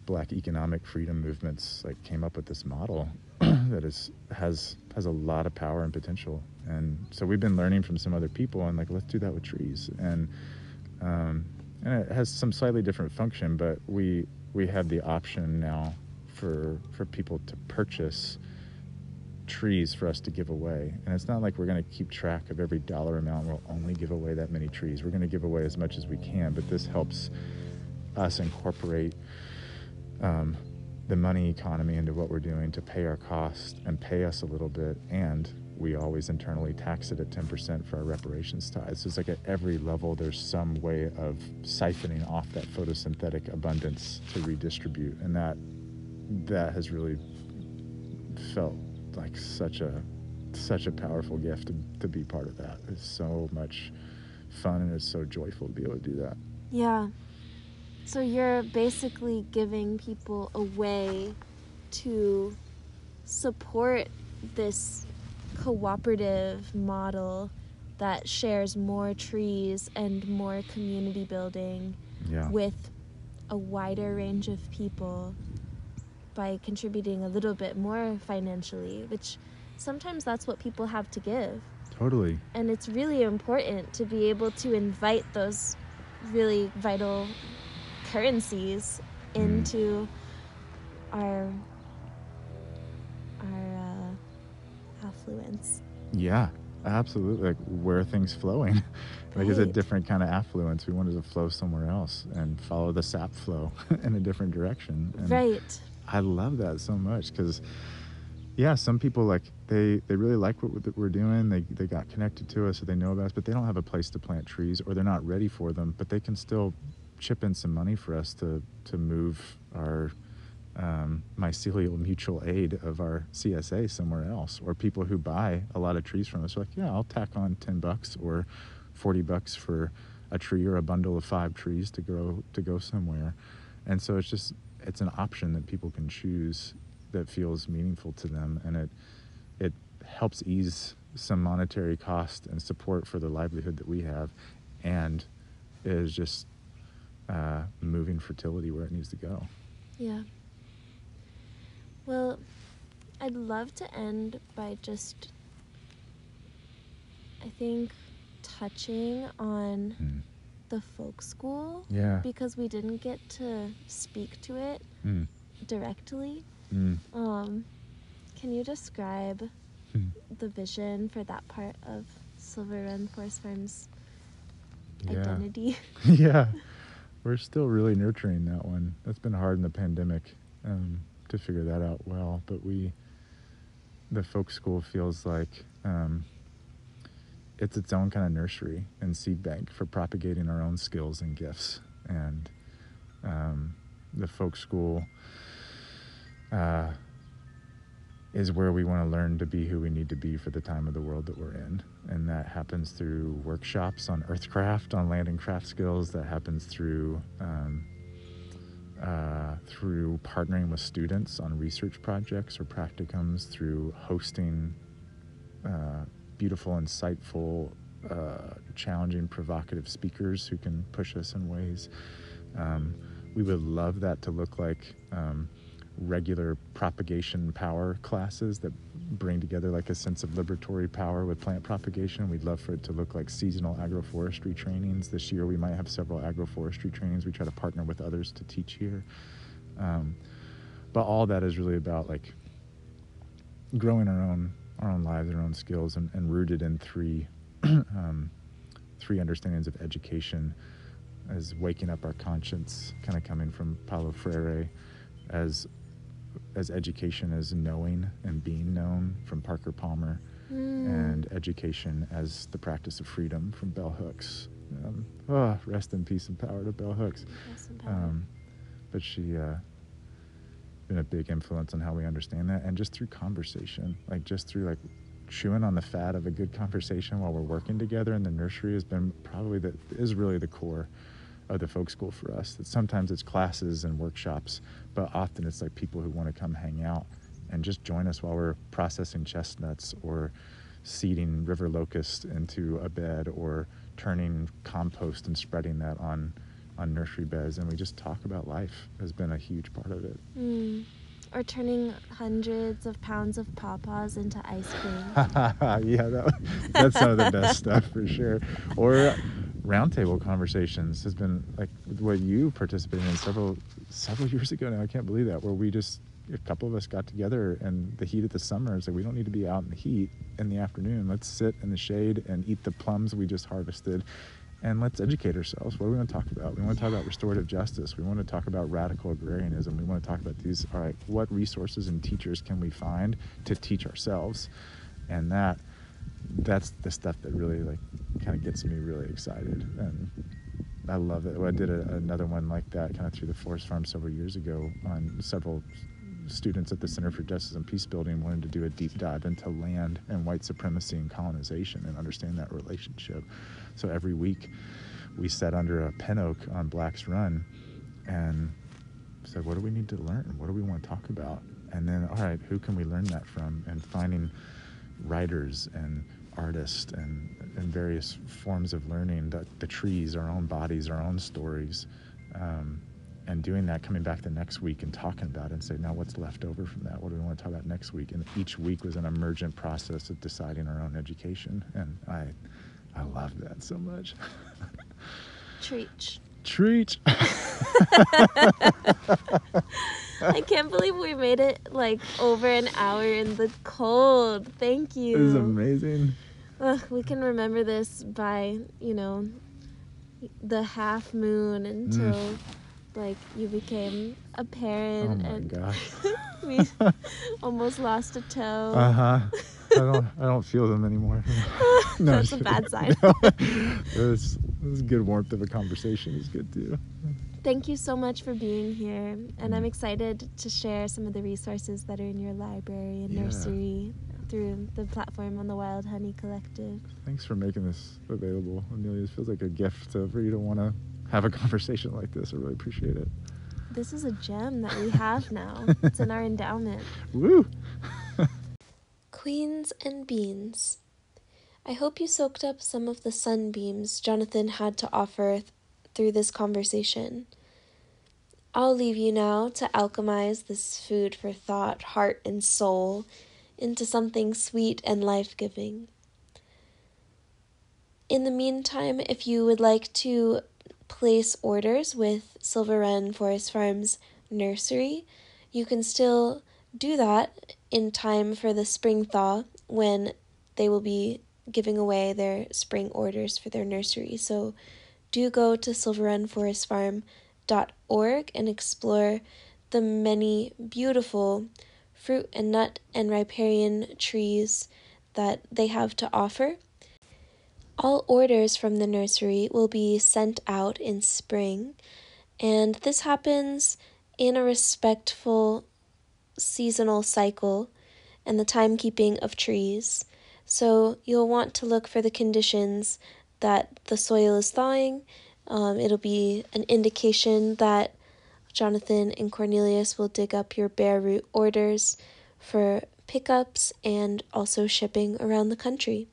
Speaker 2: Black economic freedom movements like came up with this model that is has has a lot of power and potential. And so we've been learning from some other people and like let's do that with trees and. Um, and it has some slightly different function, but we we have the option now for for people to purchase trees for us to give away. And it's not like we're going to keep track of every dollar amount. We'll only give away that many trees. We're going to give away as much as we can, but this helps us incorporate um, the money economy into what we're doing to pay our costs and pay us a little bit. And we always internally tax it at 10% for our reparations tithes. So it's like at every level, there's some way of siphoning off that photosynthetic abundance to redistribute. And that that has really felt like such a such a powerful gift to, to be part of that. It's so much fun and it's so joyful to be able to do that.
Speaker 1: Yeah. So you're basically giving people a way to support this cooperative model that shares more trees and more community building
Speaker 2: yeah.
Speaker 1: with a wider range of people by contributing a little bit more financially, which sometimes that's what people have to give.
Speaker 2: Totally.
Speaker 1: And it's really important to be able to invite those really vital currencies mm. into our affluence.
Speaker 2: Yeah, absolutely. Like where are things flowing? like right. it's a different kind of affluence. We wanted to flow somewhere else and follow the sap flow in a different direction. And
Speaker 1: right.
Speaker 2: I love that so much because, yeah, some people like they they really like what we're doing. They they got connected to us, so they know about us, but they don't have a place to plant trees, or they're not ready for them. But they can still chip in some money for us to to move our um, mycelial mutual aid of our CSA somewhere else, or people who buy a lot of trees from us like, yeah, I'll tack on ten bucks or forty bucks for a tree or a bundle of five trees to grow to go somewhere, and so it's just it's an option that people can choose that feels meaningful to them, and it it helps ease some monetary cost and support for the livelihood that we have, and is just uh, moving fertility where it needs to go.
Speaker 1: Yeah. Well, I'd love to end by just, I think, touching on. Mm the folk school.
Speaker 2: Yeah.
Speaker 1: Because we didn't get to speak to it
Speaker 2: mm.
Speaker 1: directly.
Speaker 2: Mm.
Speaker 1: Um, can you describe mm. the vision for that part of Silver Run Forest Farms yeah. identity?
Speaker 2: yeah. We're still really nurturing that one. That's been hard in the pandemic um, to figure that out well. But we, the folk school feels like um, it's its own kind of nursery and seed bank for propagating our own skills and gifts. And um, the folk school uh, is where we want to learn to be who we need to be for the time of the world that we're in. And that happens through workshops on earthcraft, on land and craft skills. That happens through um, uh, through partnering with students on research projects or practicums, through hosting uh, beautiful, insightful, uh, challenging, provocative speakers who can push us in ways. Um, we would love that to look like um, regular propagation power classes that bring together like a sense of liberatory power with plant propagation. We'd love for it to look like seasonal agroforestry trainings. This year we might have several agroforestry trainings. We try to partner with others to teach here. Um, but all that is really about like growing our own our own lives, our own skills, and, and rooted in three um, three understandings of education as waking up our conscience, kind of coming from Paulo Freire, as as education as knowing and being known from Parker Palmer, mm. and education as the practice of freedom from Bell Hooks. Um, oh, rest in peace and power to Bell Hooks. Um, but she uh, been a big influence on how we understand that, and just through conversation, like just through like chewing on the fat of a good conversation while we're working together in the nursery has been probably that is really the core of the folk school for us. That sometimes it's classes and workshops, but often it's like people who want to come hang out and just join us while we're processing chestnuts or seeding river locust into a bed or turning compost and spreading that on on nursery beds and we just talk about life has been a huge part of it.
Speaker 1: Mm. Or turning hundreds of pounds of pawpaws into ice cream.
Speaker 2: yeah, that, that's some of the best stuff for sure. Or roundtable conversations has been like what you participated in several several years ago now. I can't believe that where we just a couple of us got together and the heat of the summer is like we don't need to be out in the heat in the afternoon. Let's sit in the shade and eat the plums we just harvested and let's educate ourselves. What do we want to talk about? We want to talk about restorative justice. We want to talk about radical agrarianism. We want to talk about these. All right, what resources and teachers can we find to teach ourselves? And that that's the stuff that really like kind of gets me really excited and I love it. I did a, another one like that kind of through the forest farm several years ago on several students at the Center for Justice and Peace Building wanted to do a deep dive into land and white supremacy and colonization and understand that relationship. So every week we sat under a pin oak on Black's Run and said, what do we need to learn? What do we want to talk about? And then, all right, who can we learn that from? And finding writers and artists and, and various forms of learning, the, the trees, our own bodies, our own stories. Um, and doing that, coming back the next week and talking about it and say, now what's left over from that? What do we want to talk about next week? And each week was an emergent process of deciding our own education. And I, I love that so much.
Speaker 1: Treat.
Speaker 2: Treat.
Speaker 1: I can't believe we made it like over an hour in the cold. Thank you.
Speaker 2: It was amazing.
Speaker 1: Ugh, we can remember this by, you know, the half moon until mm. like you became a parent
Speaker 2: oh and gosh.
Speaker 1: we almost lost a toe.
Speaker 2: Uh-huh. I don't I don't feel them anymore.
Speaker 1: no, That's a bad sign.
Speaker 2: no. Was, it good warmth of a conversation. It's good too.
Speaker 1: Thank you so much for being here. And I'm mm. excited to share some of the resources that are in your library and yeah. nursery through the platform on the Wild Honey Collective.
Speaker 2: Thanks for making this available, Amelia. It feels like a gift for you to want to have a conversation like this. I really appreciate it.
Speaker 1: This is a gem that we have now. it's in our endowment.
Speaker 2: Woo!
Speaker 1: Queens and Beans. I hope you soaked up some of the sunbeams Jonathan had to offer through this conversation. I'll leave you now to alchemize this food for thought, heart, and soul into something sweet and life giving. In the meantime, if you would like to place orders with Silver Run Forest Farms nursery, you can still do that in time for the spring thaw when they will be giving away their spring orders for their nursery. So do go to silverrunforestfarm.org and explore the many beautiful fruit and nut and riparian trees that they have to offer. All orders from the nursery will be sent out in spring, and this happens in a respectful seasonal cycle and the timekeeping of trees. So you'll want to look for the conditions that the soil is thawing. Um, it'll be an indication that Jonathan and Cornelius will dig up your bare root orders for pickups and also shipping around the country.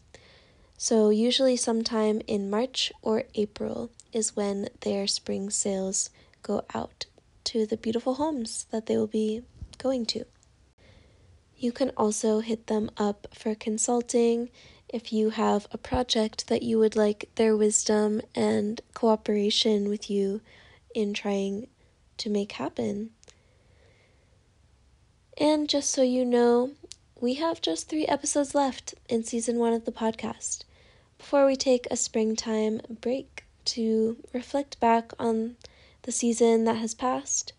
Speaker 1: So, usually, sometime in March or April is when their spring sales go out to the beautiful homes that they will be going to. You can also hit them up for consulting if you have a project that you would like their wisdom and cooperation with you in trying to make happen. And just so you know, we have just three episodes left in season one of the podcast before we take a springtime break to reflect back on the season that has passed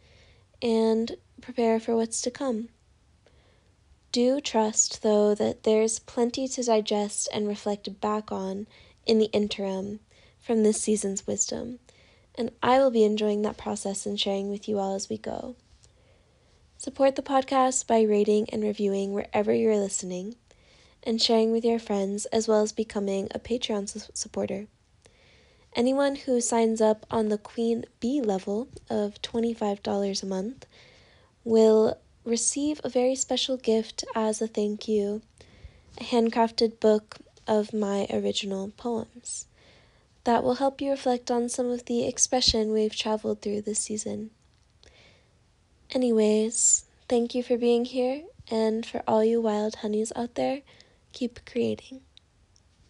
Speaker 1: and prepare for what's to come. Do trust, though, that there's plenty to digest and reflect back on in the interim from this season's wisdom, and I will be enjoying that process and sharing with you all as we go. Support the podcast by rating and reviewing wherever you're listening and sharing with your friends, as well as becoming a Patreon su- supporter. Anyone who signs up on the Queen Bee level of $25 a month will receive a very special gift as a thank you a handcrafted book of my original poems that will help you reflect on some of the expression we've traveled through this season. Anyways, thank you for being here, and for all you wild honeys out there, keep creating.